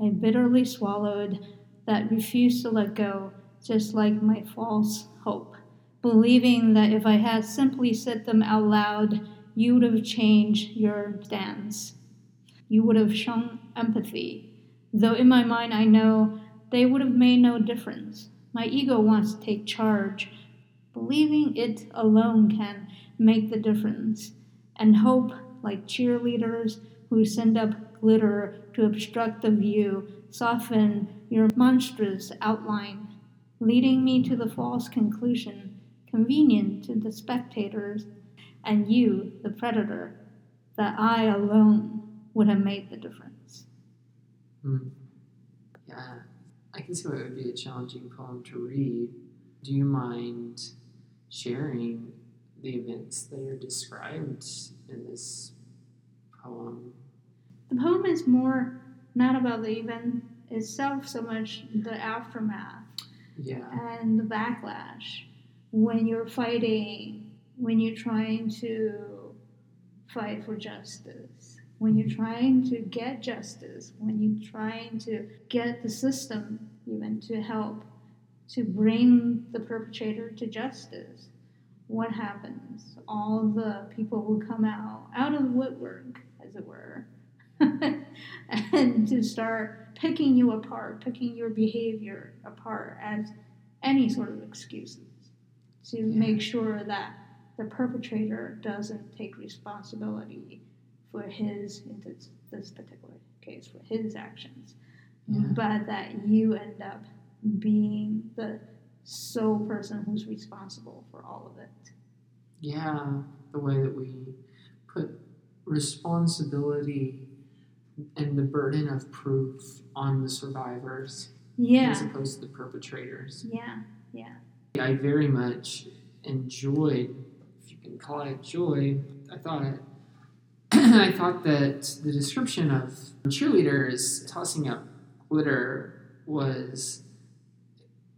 I bitterly swallowed, that refused to let go, just like my false hope, believing that if I had simply said them out loud, you would have changed your stance. You would have shown empathy, though in my mind I know they would have made no difference. My ego wants to take charge, believing it alone can make the difference, and hope, like cheerleaders who send up glitter to obstruct the view, soften your monstrous outline, leading me to the false conclusion, convenient to the spectators and you, the predator, that I alone would have made the difference. Hmm. Yeah, I can see why it would be a challenging poem to read. Do you mind sharing the events that are described in this poem? The poem is more not about the event itself so much the aftermath Yeah. and the backlash when you're fighting, when you're trying to fight for justice, when you're trying to get justice, when you're trying to get the system even to help to bring the perpetrator to justice. What happens? All the people who come out out of the woodwork, as it were, and to start picking you apart, picking your behavior apart as any sort of excuses to Yeah. make sure that the perpetrator doesn't take responsibility for his, in this, this particular case, for his actions, Yeah. but that you end up being the sole person who's responsible for all of it. Yeah, the way that we put responsibility and the burden of proof on the survivors yeah. as opposed to the perpetrators. yeah, yeah. I very much enjoyed, if you can call it joy, I thought I thought that the description of cheerleaders tossing up glitter was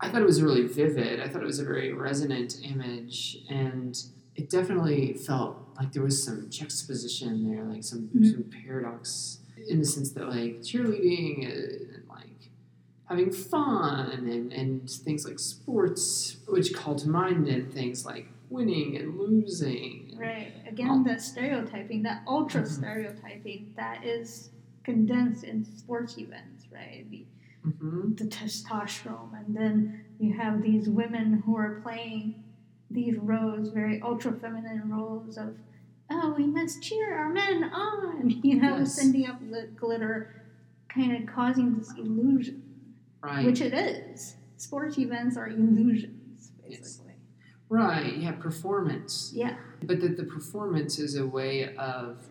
I thought it was really vivid. I thought it was a very resonant image and it definitely felt like there was some juxtaposition there, like some, Mhm. some paradox in the sense that like cheerleading and like having fun and, and things like sports, which call to mind and things like winning and losing. Right. Again, that stereotyping, that ultra Mhm. stereotyping that is condensed in sports events, right? The, hmm the testosterone, and then you have these women who are playing these roles, very ultra feminine roles of, oh, we must cheer our men on, you know, Yes. sending up lit- glitter, kind of causing this illusion, Right. which it is. Sports events are illusions, Yes. basically. right. Yeah. Performance. Yeah. But that the performance is a way of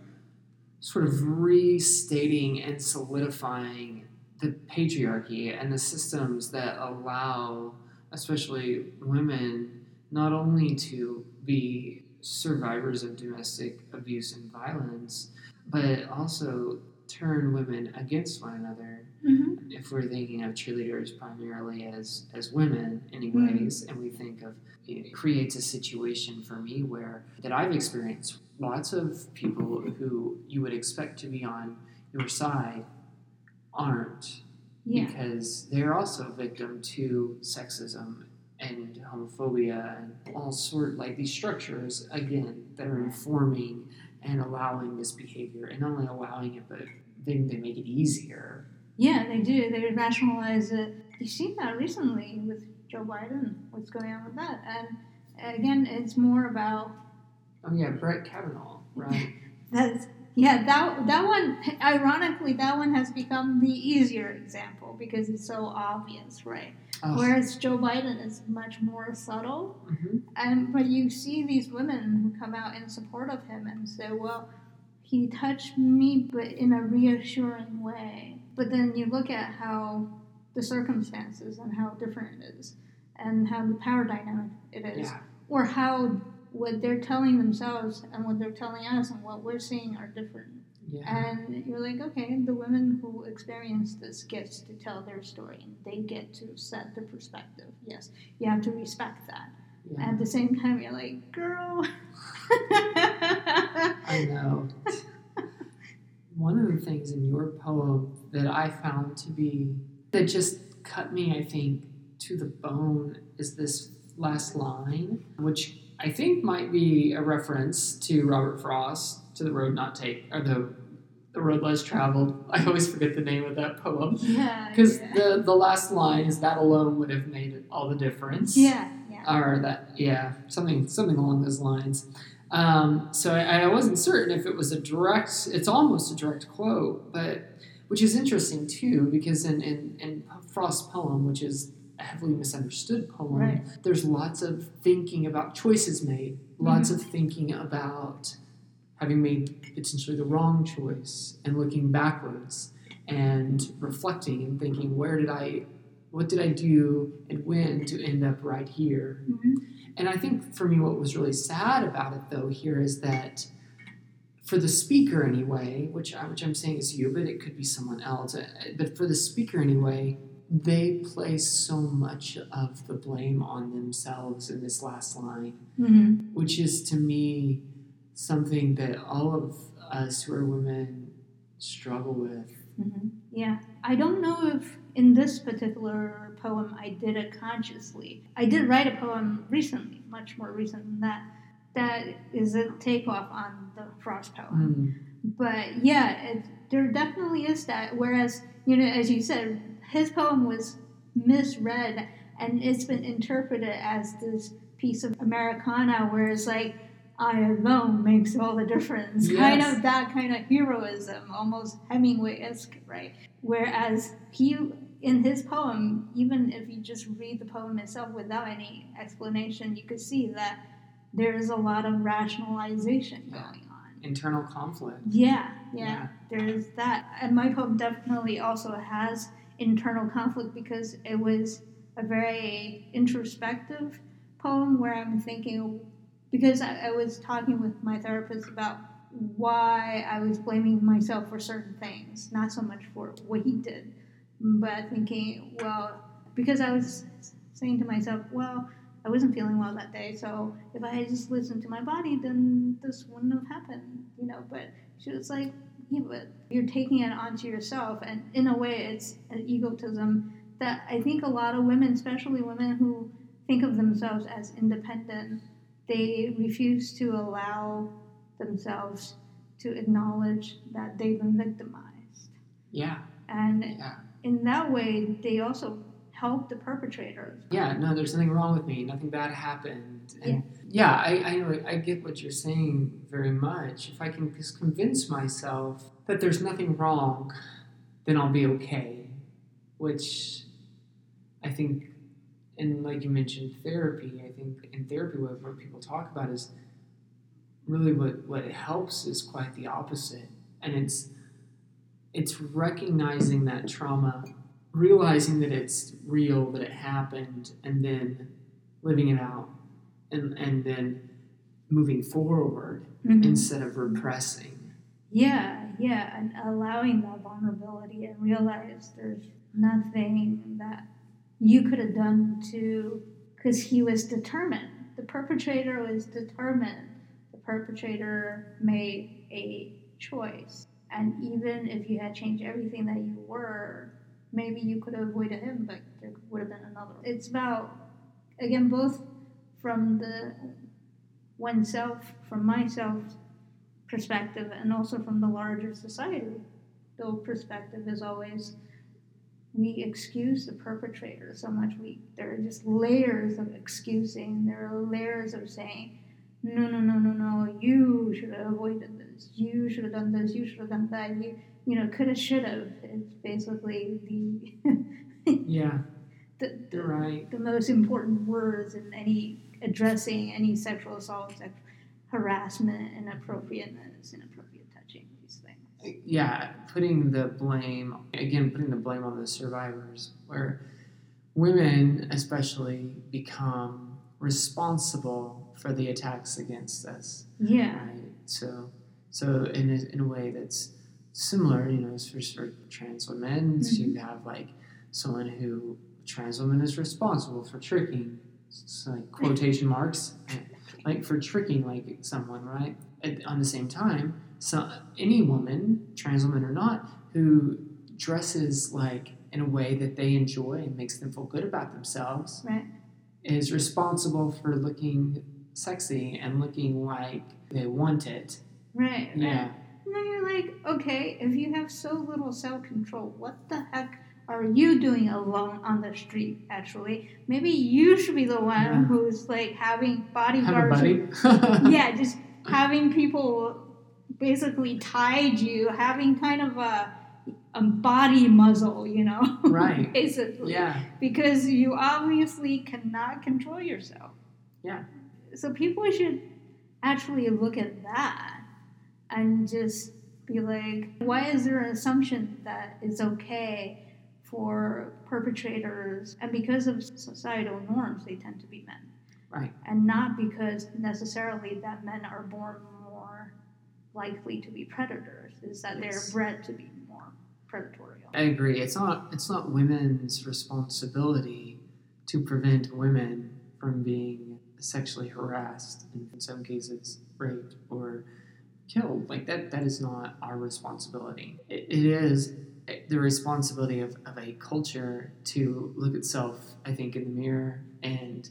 sort of restating and solidifying the patriarchy and the systems that allow, especially women, not only to be survivors of domestic abuse and violence, but also turn women against one another. Mm-hmm. If we're thinking of cheerleaders primarily as as women, anyways, and we think of it creates a situation for me where that I've experienced lots of people who you would expect to be on your side aren't Yeah. because they're also victim to sexism and homophobia and all sort like these structures again that are informing and allowing this behavior and not only allowing it but they, they make it easier Yeah, they do. They rationalize it. You've seen that recently with Joe Biden. What's going on with that? And again, it's more about oh yeah brett kavanaugh right that. Yeah, that that one. Ironically, that one has become the easier example because it's so obvious, right? oh, Whereas Joe Biden is much more subtle. mhm. And but you see these women who come out in support of him and say, "Well, he touched me, but in a reassuring way." But then you look at how the circumstances and how different it is, and how the power dynamic it is, yeah or how what they're telling themselves and what they're telling us and what we're seeing are different. yeah And you're like, okay, the women who experience this gets to tell their story and they get to set the perspective. Yes, you have to respect that. yeah At the same time, you're like, girl. I know. One of the things in your poem that I found to be that just cut me, I think, to the bone is this last line, which I think might be a reference to Robert Frost, to the road not take, or the the road less traveled. I always forget the name of that poem Yeah. because yeah. the the last line is that alone would have made all the difference. Yeah, yeah. Or that, yeah, something something along those lines. Um, so I, I wasn't certain if it was a direct. It's almost a direct quote, but which is interesting too because in in, in Frost's poem, which is heavily misunderstood poem, Right. there's lots of thinking about choices made, lots Mm-hmm. of thinking about having made potentially the wrong choice and looking backwards and reflecting and thinking where did I what did I do and when to end up right here Mhm. and I think for me what was really sad about it though here is that for the speaker anyway which I, which I'm saying is you but it could be someone else uh, but for the speaker anyway they place so much of the blame on themselves in this last line Mhm. which is to me something that all of us who are women struggle with. Mhm. Yeah, I don't know if in this particular poem I did it consciously. I did write a poem recently, much more recent than that. That is a takeoff on the Frost poem. Mm, But yeah, it, there definitely is that. Whereas, you know, as you said, his poem was misread and it's been interpreted as this piece of Americana, where it's like, I alone makes all the difference. Kind of that kind of heroism, almost Hemingway esque, right? Whereas he, in his poem, even if you just read the poem itself without any explanation, you could see that there is a lot of rationalization Yeah. going on. internal conflict. Yeah, yeah, there's that. And my poem definitely also has internal conflict because it was a very introspective poem where I'm thinking, because I, I was talking with my therapist about why I was blaming myself for certain things, not so much for what he did, but thinking, well, because I was saying to myself, well, I wasn't feeling well that day, so if I had just listened to my body, then this wouldn't have happened, you know. But she was like, yeah, but you're taking it onto yourself, and in a way, it's an egotism that I think a lot of women, especially women who think of themselves as independent, they refuse to allow themselves to acknowledge that they've been victimized. Yeah, And yeah, in that way, they also help the perpetrators. yeah. No, there's nothing wrong with me. Nothing bad happened. And yeah, I, I know. I get what you're saying very much. If I can just convince myself that there's nothing wrong, then I'll be okay. Which I think, and like you mentioned, therapy. I think in therapy, what, what people talk about is really what what it helps is quite the opposite, and it's it's recognizing that trauma, realizing that it's real, that it happened, and then living it out, and and then moving forward mm-hmm. instead of repressing. Yeah, yeah, and allowing that vulnerability and realize there's nothing that you could have done to, because he was determined. The perpetrator was determined. The perpetrator made a choice. And even if you had changed everything that you were, maybe you could have avoided him, but there would have been another. It's about, again, both from the oneself, from myself perspective, and also from the larger society. The perspective is always we excuse the perpetrator so much. We there are just layers of excusing. There are layers of saying, no, no, no, no, no. You should have avoided this. You should have done this. You should have done that. You, you know, could have, should have. It's basically the Yeah, the, you're right. the most important words in any addressing any sexual assault, sex, harassment, inappropriateness, inappropriate touching, these things. yeah, putting the blame again, putting the blame on the survivors, where women especially become responsible for the attacks against us, Yeah, right? So, so in a, in a way that's similar, you know, as for, for trans women, so mm-hmm. you have like someone who trans woman is responsible for tricking, so like quotation marks, eh, like for tricking like someone, right? At, on the same time, so any woman, trans woman or not, who dresses like in a way that they enjoy and makes them feel good about themselves Right. is responsible for looking sexy and looking like they want it. Right. Yeah. Right. And then you're like, okay, if you have so little self control, what the heck are you doing alone on the street? Actually, maybe you should be the one Yeah. who's like having bodyguards. Have a buddy. yeah, just having people basically tied you, having kind of a, a body muzzle, you know? Right. basically. Yeah. Because you obviously cannot control yourself. Yeah. So people should actually look at that and just be like, why is there an assumption that it's okay for perpetrators and because of societal norms they tend to be men? Right. And not because necessarily that men are born more likely to be predators, is that Yes. they're bred to be more predatory. I agree. It's not it's not women's responsibility to prevent women from being sexually harassed and in some cases raped or killed. Like that that is not our responsibility. It, it is the responsibility of, of a culture to look itself, I think, in the mirror and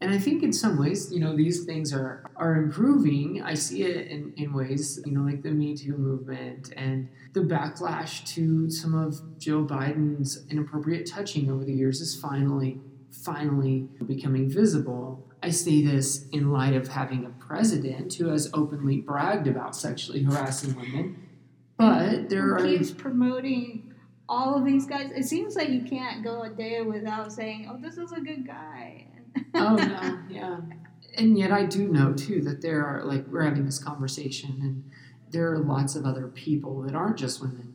and I think in some ways, you know, these things are are improving. I see it in, in ways, you know, like the Me Too movement and the backlash to some of Joe Biden's inappropriate touching over the years is finally, finally becoming visible. I say this in light of having a president who has openly bragged about sexually harassing women. But there are keeps promoting all of these guys. It seems like you can't go a day without saying, "Oh, this is a good guy." oh no, yeah. And yet I do know too that there are like we're having this conversation and there are lots of other people that aren't just women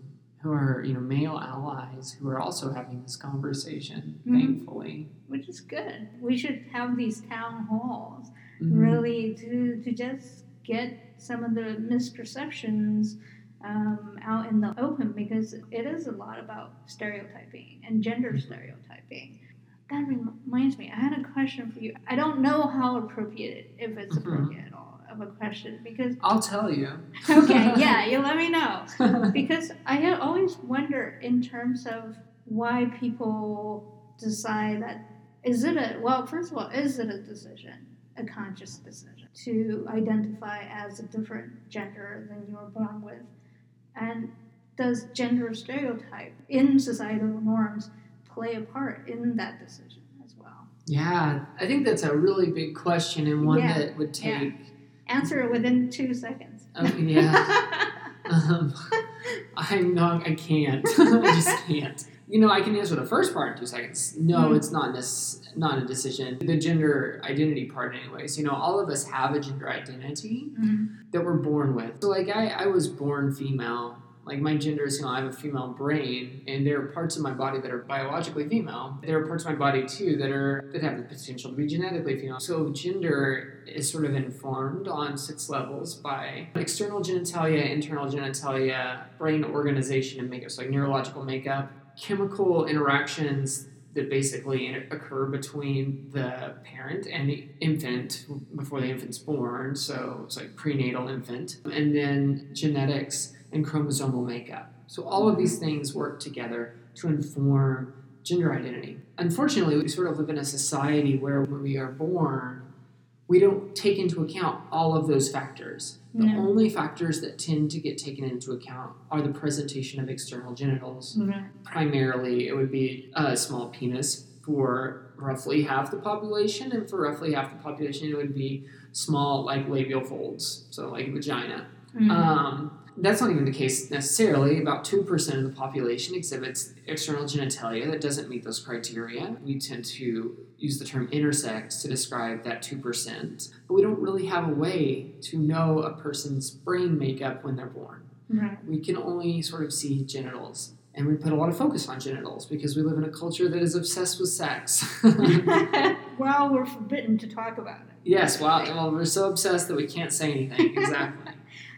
who are, you know, male allies who are also having this conversation, Mhm. thankfully. which is good. We should have these town halls Mhm. really to to just get some of the misperceptions um, out in the open because it is a lot about stereotyping and gender stereotyping. That reminds me, I had a question for you. I don't know how appropriate, if it's Mhm. appropriate of a question because I'll tell you. okay, yeah, you let me know because I always wonder in terms of why people decide that is it a well first of all is it a decision a conscious decision to identify as a different gender than you were born with and does gender stereotype in societal norms play a part in that decision as well yeah, I think that's a really big question and one Yeah, that would yeah. Answer it within two seconds oh, yeah. Um, I'm not. I can't. I just can't. You know, I can answer the first part in two seconds. No, Hmm. it's not this. Not a decision. The gender identity part, anyways. You know, all of us have a gender identity Mhm. that we're born with. So, like, I, I was born female. Like, my gender is, you know, I have a female brain, and there are parts of my body that are biologically female. There are parts of my body too that are that have the potential to be genetically female. So, gender is sort of informed on six levels by external genitalia, internal genitalia, brain organization and makeup, so like neurological makeup, chemical interactions that basically occur between the parent and the infant before the infant's born, so it's like prenatal infant, and then genetics and chromosomal makeup. So all of these things work together to inform gender identity. Unfortunately, we sort of live in a society where when we are born, we don't take into account all of those factors. The No. only factors that tend to get taken into account are the presentation of external genitals. Primarily, it would be a small penis for roughly half the population, and for roughly half the population, it would be small, like labial folds, so like vagina. Mhm. Um, that's not even the case necessarily. About 2% of the population exhibits external genitalia that doesn't meet those criteria. We tend to use the term intersex to describe that 2%, but we don't really have a way to know a person's brain makeup when they're born. right. We can only sort of see genitals. And we put a lot of focus on genitals because we live in a culture that is obsessed with sex. well, we're forbidden to talk about it. yes, well, well, we're so obsessed that we can't say anything. Exactly.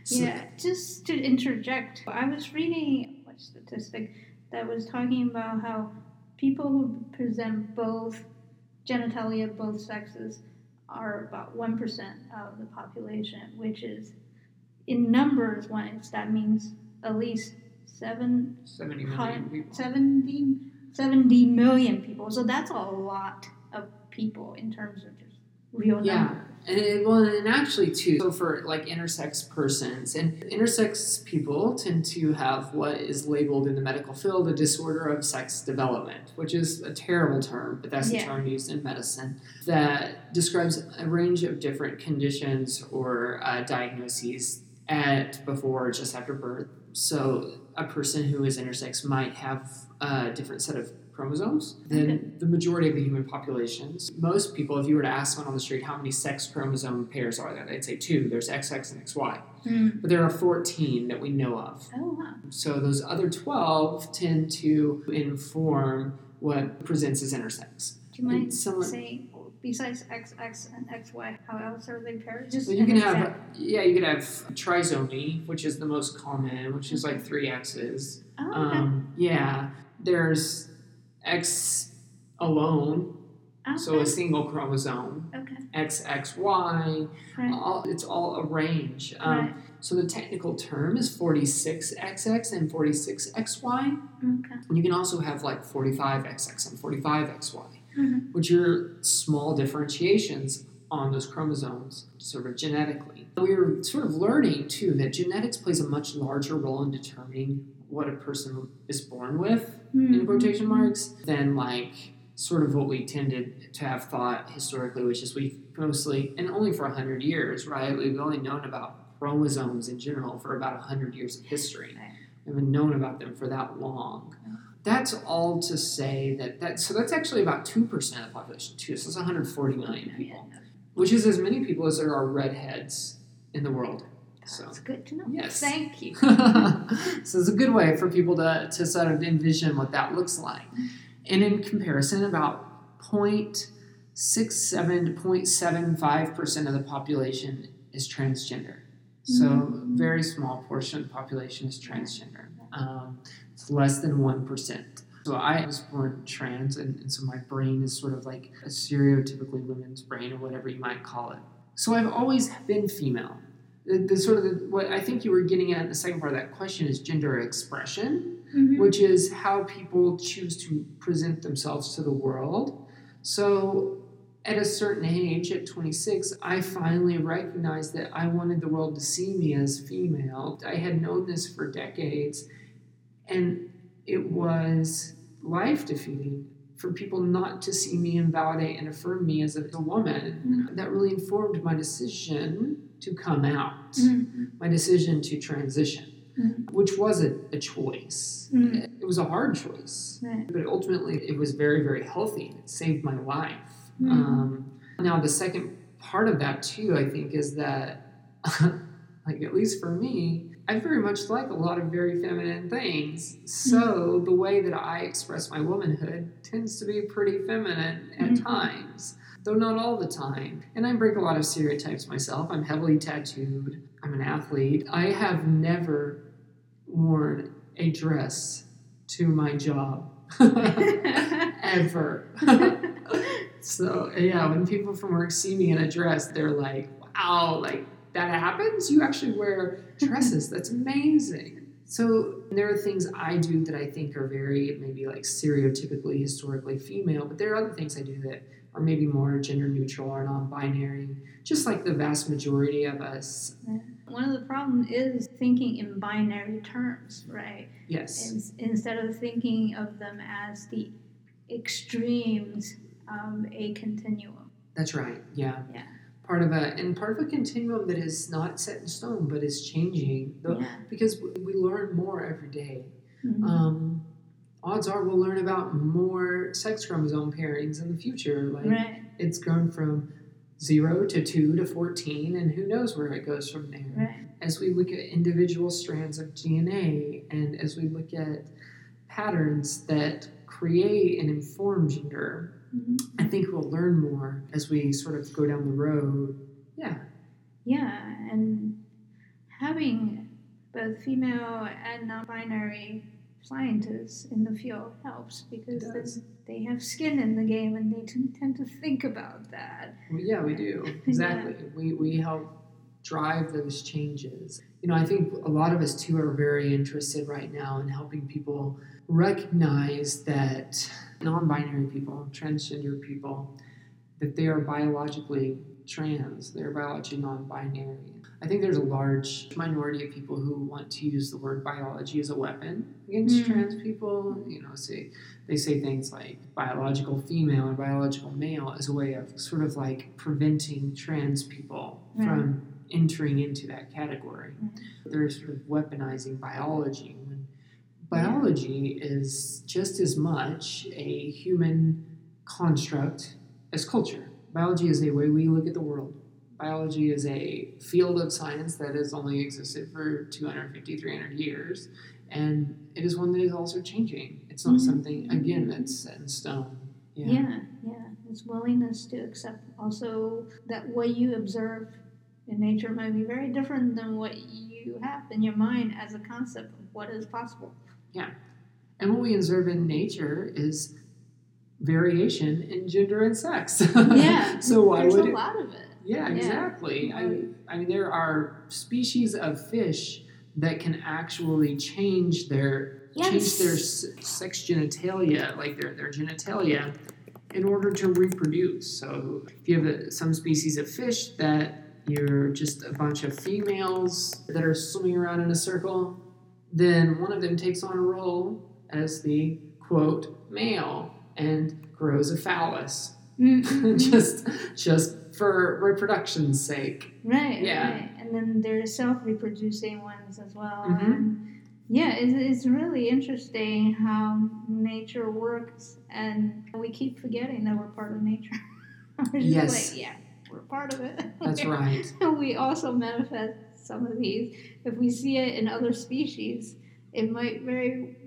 Yeah, just to interject, I was reading a statistic that was talking about how people who present both genitalia, both sexes, are about 1% of the population, which is in numbers wise, that means at least seven 70 million people. 70, 70 million people. So that's a lot of people in terms of just real Yeah. numbers. And it, well, and actually too. So for like intersex persons and intersex people tend to have what is labeled in the medical field a disorder of sex development, which is a terrible term, but that's the term used in medicine that describes a range of different conditions or uh, diagnoses at before or just after birth. So a person who is intersex might have a different set of chromosomes than the majority of the human populations. Most people, if you were to ask someone on the street how many sex chromosome pairs are there, they'd say two. There's XX and XY. Hmm. But there are 14 that we know of. Oh, wow. So those other 12 tend to inform what presents as intersex. Do you mind someone- saying, besides XX and XY, how else are they paired? Just So you can have, example. yeah, you could have trisomy, which is the most common, which is like three X's. Oh, okay. Um, yeah, there's X alone, so a single chromosome. okay. XXY, Right. all, it's all a range. Um, Right. So the technical term is 46XX and 46XY. Okay. And you can also have like 45XX and 45XY, Mhm. which are small differentiations on those chromosomes, sort of genetically. We're sort of learning too that genetics plays a much larger role in determining what a person is born with, in Mhm. quotation marks, than like sort of what we tended to have thought historically, which is we mostly, and only for 100 years, right? We've only known about chromosomes in general for about 100 years of history. Right. We haven't known about them for that long. That's all to say that that so that's actually about two percent of the population too. So it's 140 million people, which is as many people as there are redheads in the world. So it's good to know. Yes. Thank you. so it's a good way for people to, to sort of envision what that looks like. And in comparison, about 0.67 to 0.75% of the population is transgender. So Mhm. very small portion of the population is transgender. Um, it's less than 1%. So I was born trans, and, and so my brain is sort of like a stereotypically women's brain, or whatever you might call it. So I've always been female. The, the sort of the, what I think you were getting at in the second part of that question is gender expression, Mhm. which is how people choose to present themselves to the world. So at a certain age, at 26, I finally recognized that I wanted the world to see me as female. I had known this for decades, and it was life defeating for people not to see me and validate and affirm me as a, a woman. That really informed my decision to come out, Mhm. my decision to transition, Mhm. which wasn't a choice. Mhm. It was a hard choice, Right. but ultimately it was very, very healthy. It saved my life. Mhm. Um, now, the second part of that, too, I think, is that, like, at least for me, I very much like a lot of very feminine things. So the way that I express my womanhood tends to be pretty feminine at Mhm. times, though not all the time. And I break a lot of stereotypes myself. I'm heavily tattooed, I'm an athlete. I have never worn a dress to my job. Ever. so, yeah, when people from work see me in a dress, they're like, wow, like that happens? You actually wear dresses. That's amazing. So, there are things I do that I think are very, maybe like stereotypically, historically female, but there are other things I do that are maybe more gender neutral or non binary, just like the vast majority of us. One of the problems is thinking in binary terms, right? Yes. Ins- Instead of thinking of them as the extremes of a continuum. That's right. Yeah. Yeah. Part of a and part of a continuum that is not set in stone, but is changing. Though, Yeah. Because we we learn more every day. Mhm. Um, odds are we'll learn about more sex chromosome pairings in the future. Like right, it's grown from zero to two to fourteen, and who knows where it goes from there. right. As we look at individual strands of DNA, and as we look at patterns that create and inform gender, Mhm. I think we'll learn more as we sort of go down the road. Yeah. Yeah, and having both female and non binary scientists in the field helps because It then they have skin in the game and they t- tend to think about that. Well, yeah, we do. Exactly. We, we help drive those changes. You know, I think a lot of us too are very interested right now in helping people recognize that non binary people, transgender people, that they are biologically trans, they're biologically non binary. I think there's a large minority of people who want to use the word biology as a weapon against Mm. trans people. You know, say they say things like biological female or biological male as a way of sort of like preventing trans people Right. from entering into that category. Right. They're sort of weaponizing biology when biology is just as much a human construct as culture. Biology is a way we look at the world. Biology is a field of science that has only existed for 250, 300 years, and it is one that is also changing. It's not Mhm. something, again, that's set in stone. Yeah, yeah. It's willingness to accept also that what you observe in nature might be very different than what you have in your mind as a concept of what is possible. Yeah. And what we observe in nature is variation in gender and sex. Yeah. so why There's would a it? lot of it. Yeah, Yeah. exactly. I, I mean, there are species of fish that can actually change their change their sex genitalia, like their their genitalia, in order to reproduce. So if you have a, some species of fish that you're just a bunch of females that are swimming around in a circle, then one of them takes on a role as the quote male and grows a phallus Mm-hmm. just just for reproduction's sake. right, Yeah. right. And then there's self-reproducing ones as well. Mhm. Yeah, it's, it's really interesting how nature works, and we keep forgetting that we're part of nature. We're Yes. like, yeah, we're part of it. That's right. we also manifest some of these. If we see it in other species, it might very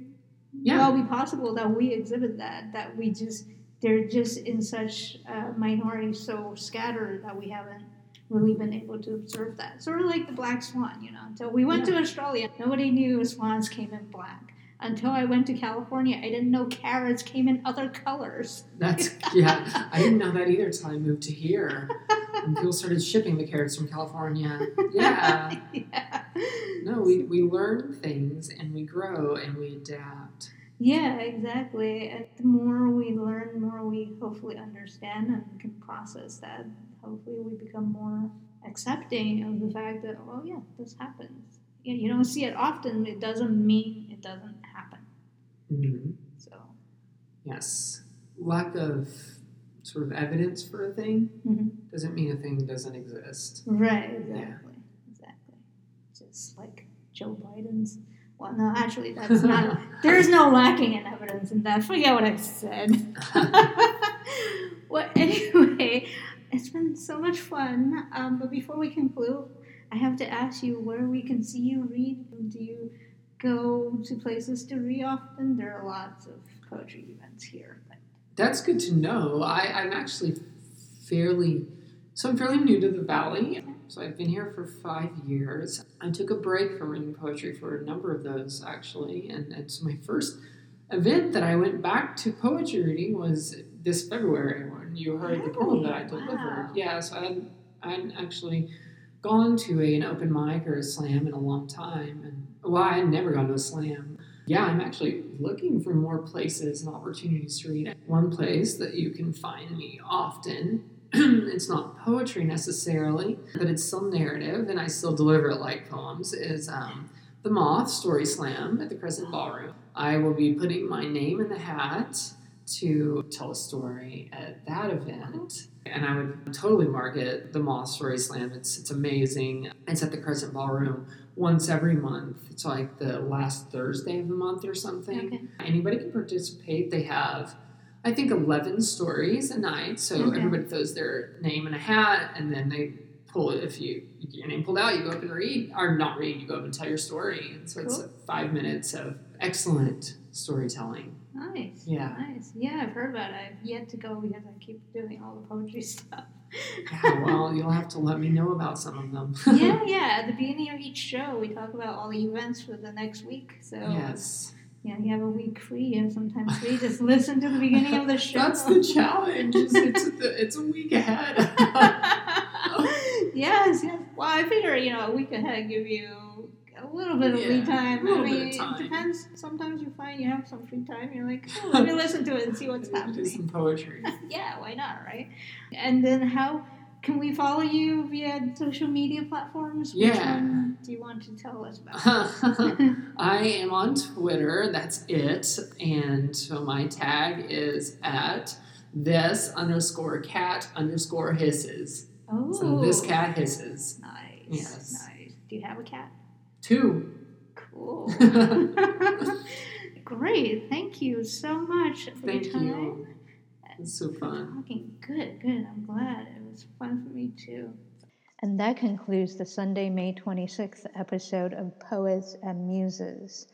Yeah. well be possible that we exhibit that. That we just they're just in such a minority, so scattered that we haven't really been able to observe that. Sort of like the black swan, you know. Until we went to Australia, nobody knew swans came in black. Until I went to California, I didn't know carrots came in other colors. That's yeah. I didn't know that either until I moved to here. And people started shipping the carrots from California. Yeah. yeah. No, we, we learn things and we grow and we adapt. Yeah, exactly. And the more we learn, the more we hopefully understand and can process that. Hopefully, we become more accepting of the fact that, oh, yeah, this happens. You, you don't see it often, it doesn't mean it doesn't happen. Mhm. So, Yes. Lack of sort of evidence for a thing mhm. doesn't mean a thing doesn't exist. right, exactly. Exactly. Just like Joe Biden's. Well, no, actually, that's not. there is no lacking in evidence in that. Forget what I said. well, anyway, it's been so much fun. Um, but before we conclude, I have to ask you where we can see you read. Do you go to places to read often? There are lots of poetry events here. But That's good to know. I, I'm actually fairly, so I'm fairly new to the Valley. So I've been here for five years. I took a break from reading poetry for a number of those, actually. And, so my first event that I went back to poetry reading was this February when you heard the poem that I delivered. Wow. Yeah, so I hadn't, I hadn't actually gone to a, an open mic or a slam in a long time. And well, I had never gone to a slam. Yeah, I'm actually looking for more places and opportunities to read. One place that you can find me often, it's not poetry necessarily, but it's still narrative, and I still deliver it like poems, is um, the Moth Story Slam at the Crescent Ballroom. I will be putting my name in the hat to tell a story at that event. And I would totally market the Moth Story Slam. It's it's amazing. It's at the Crescent Ballroom once every month. It's like the last Thursday of the month or something. Okay. Anybody can participate. They have, I think, 11 stories a night. So Okay. everybody throws their name in a hat and then they pull it. If you get your name pulled out, you go up and read, or not read, you go up and tell your story. And so it's five minutes of excellent storytelling. nice. Yeah. Nice. Yeah, I've heard about it. I've yet to go because I keep doing all the poetry stuff. Yeah, well, you'll have to let me know about some of them. yeah, yeah. At the beginning of each show, we talk about all the events for the next week. So yes. Yeah, you have a week free and sometimes free. Just listen to the beginning of the show. That's the challenge. Is it's, the, it's a week ahead. yes, yes. Well, I figure you know, a week ahead give you a little bit of Yeah, lead time. I mean, time. it depends. Sometimes you find you have some free time. You're like, oh, let me listen to it and see what's happening. Do some poetry. yeah, why not, right? And then how can we follow you via social media platforms? Which Yeah. one do you want to tell us about? I am on Twitter. That's it. And so my tag is at this underscore cat underscore hisses. oh, So this cat hisses. Nice. Yes. Nice. Do you have a cat? Two. Cool. Great. Thank you so much for Thank your time. you. It's so fun. Talking. Good, good. I'm glad. It was fun for me too. And that concludes the Sunday, May 26th episode of Poets and Muses.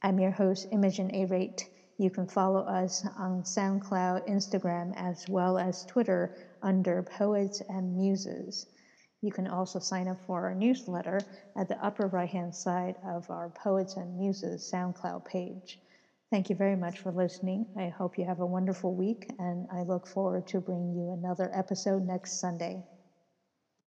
I'm your host, Imogen A. Rate. You can follow us on SoundCloud, Instagram, as well as Twitter under Poets and Muses. You can also sign up for our newsletter at the upper right hand side of our Poets and Muses SoundCloud page. Thank you very much for listening. I hope you have a wonderful week, and I look forward to bringing you another episode next Sunday.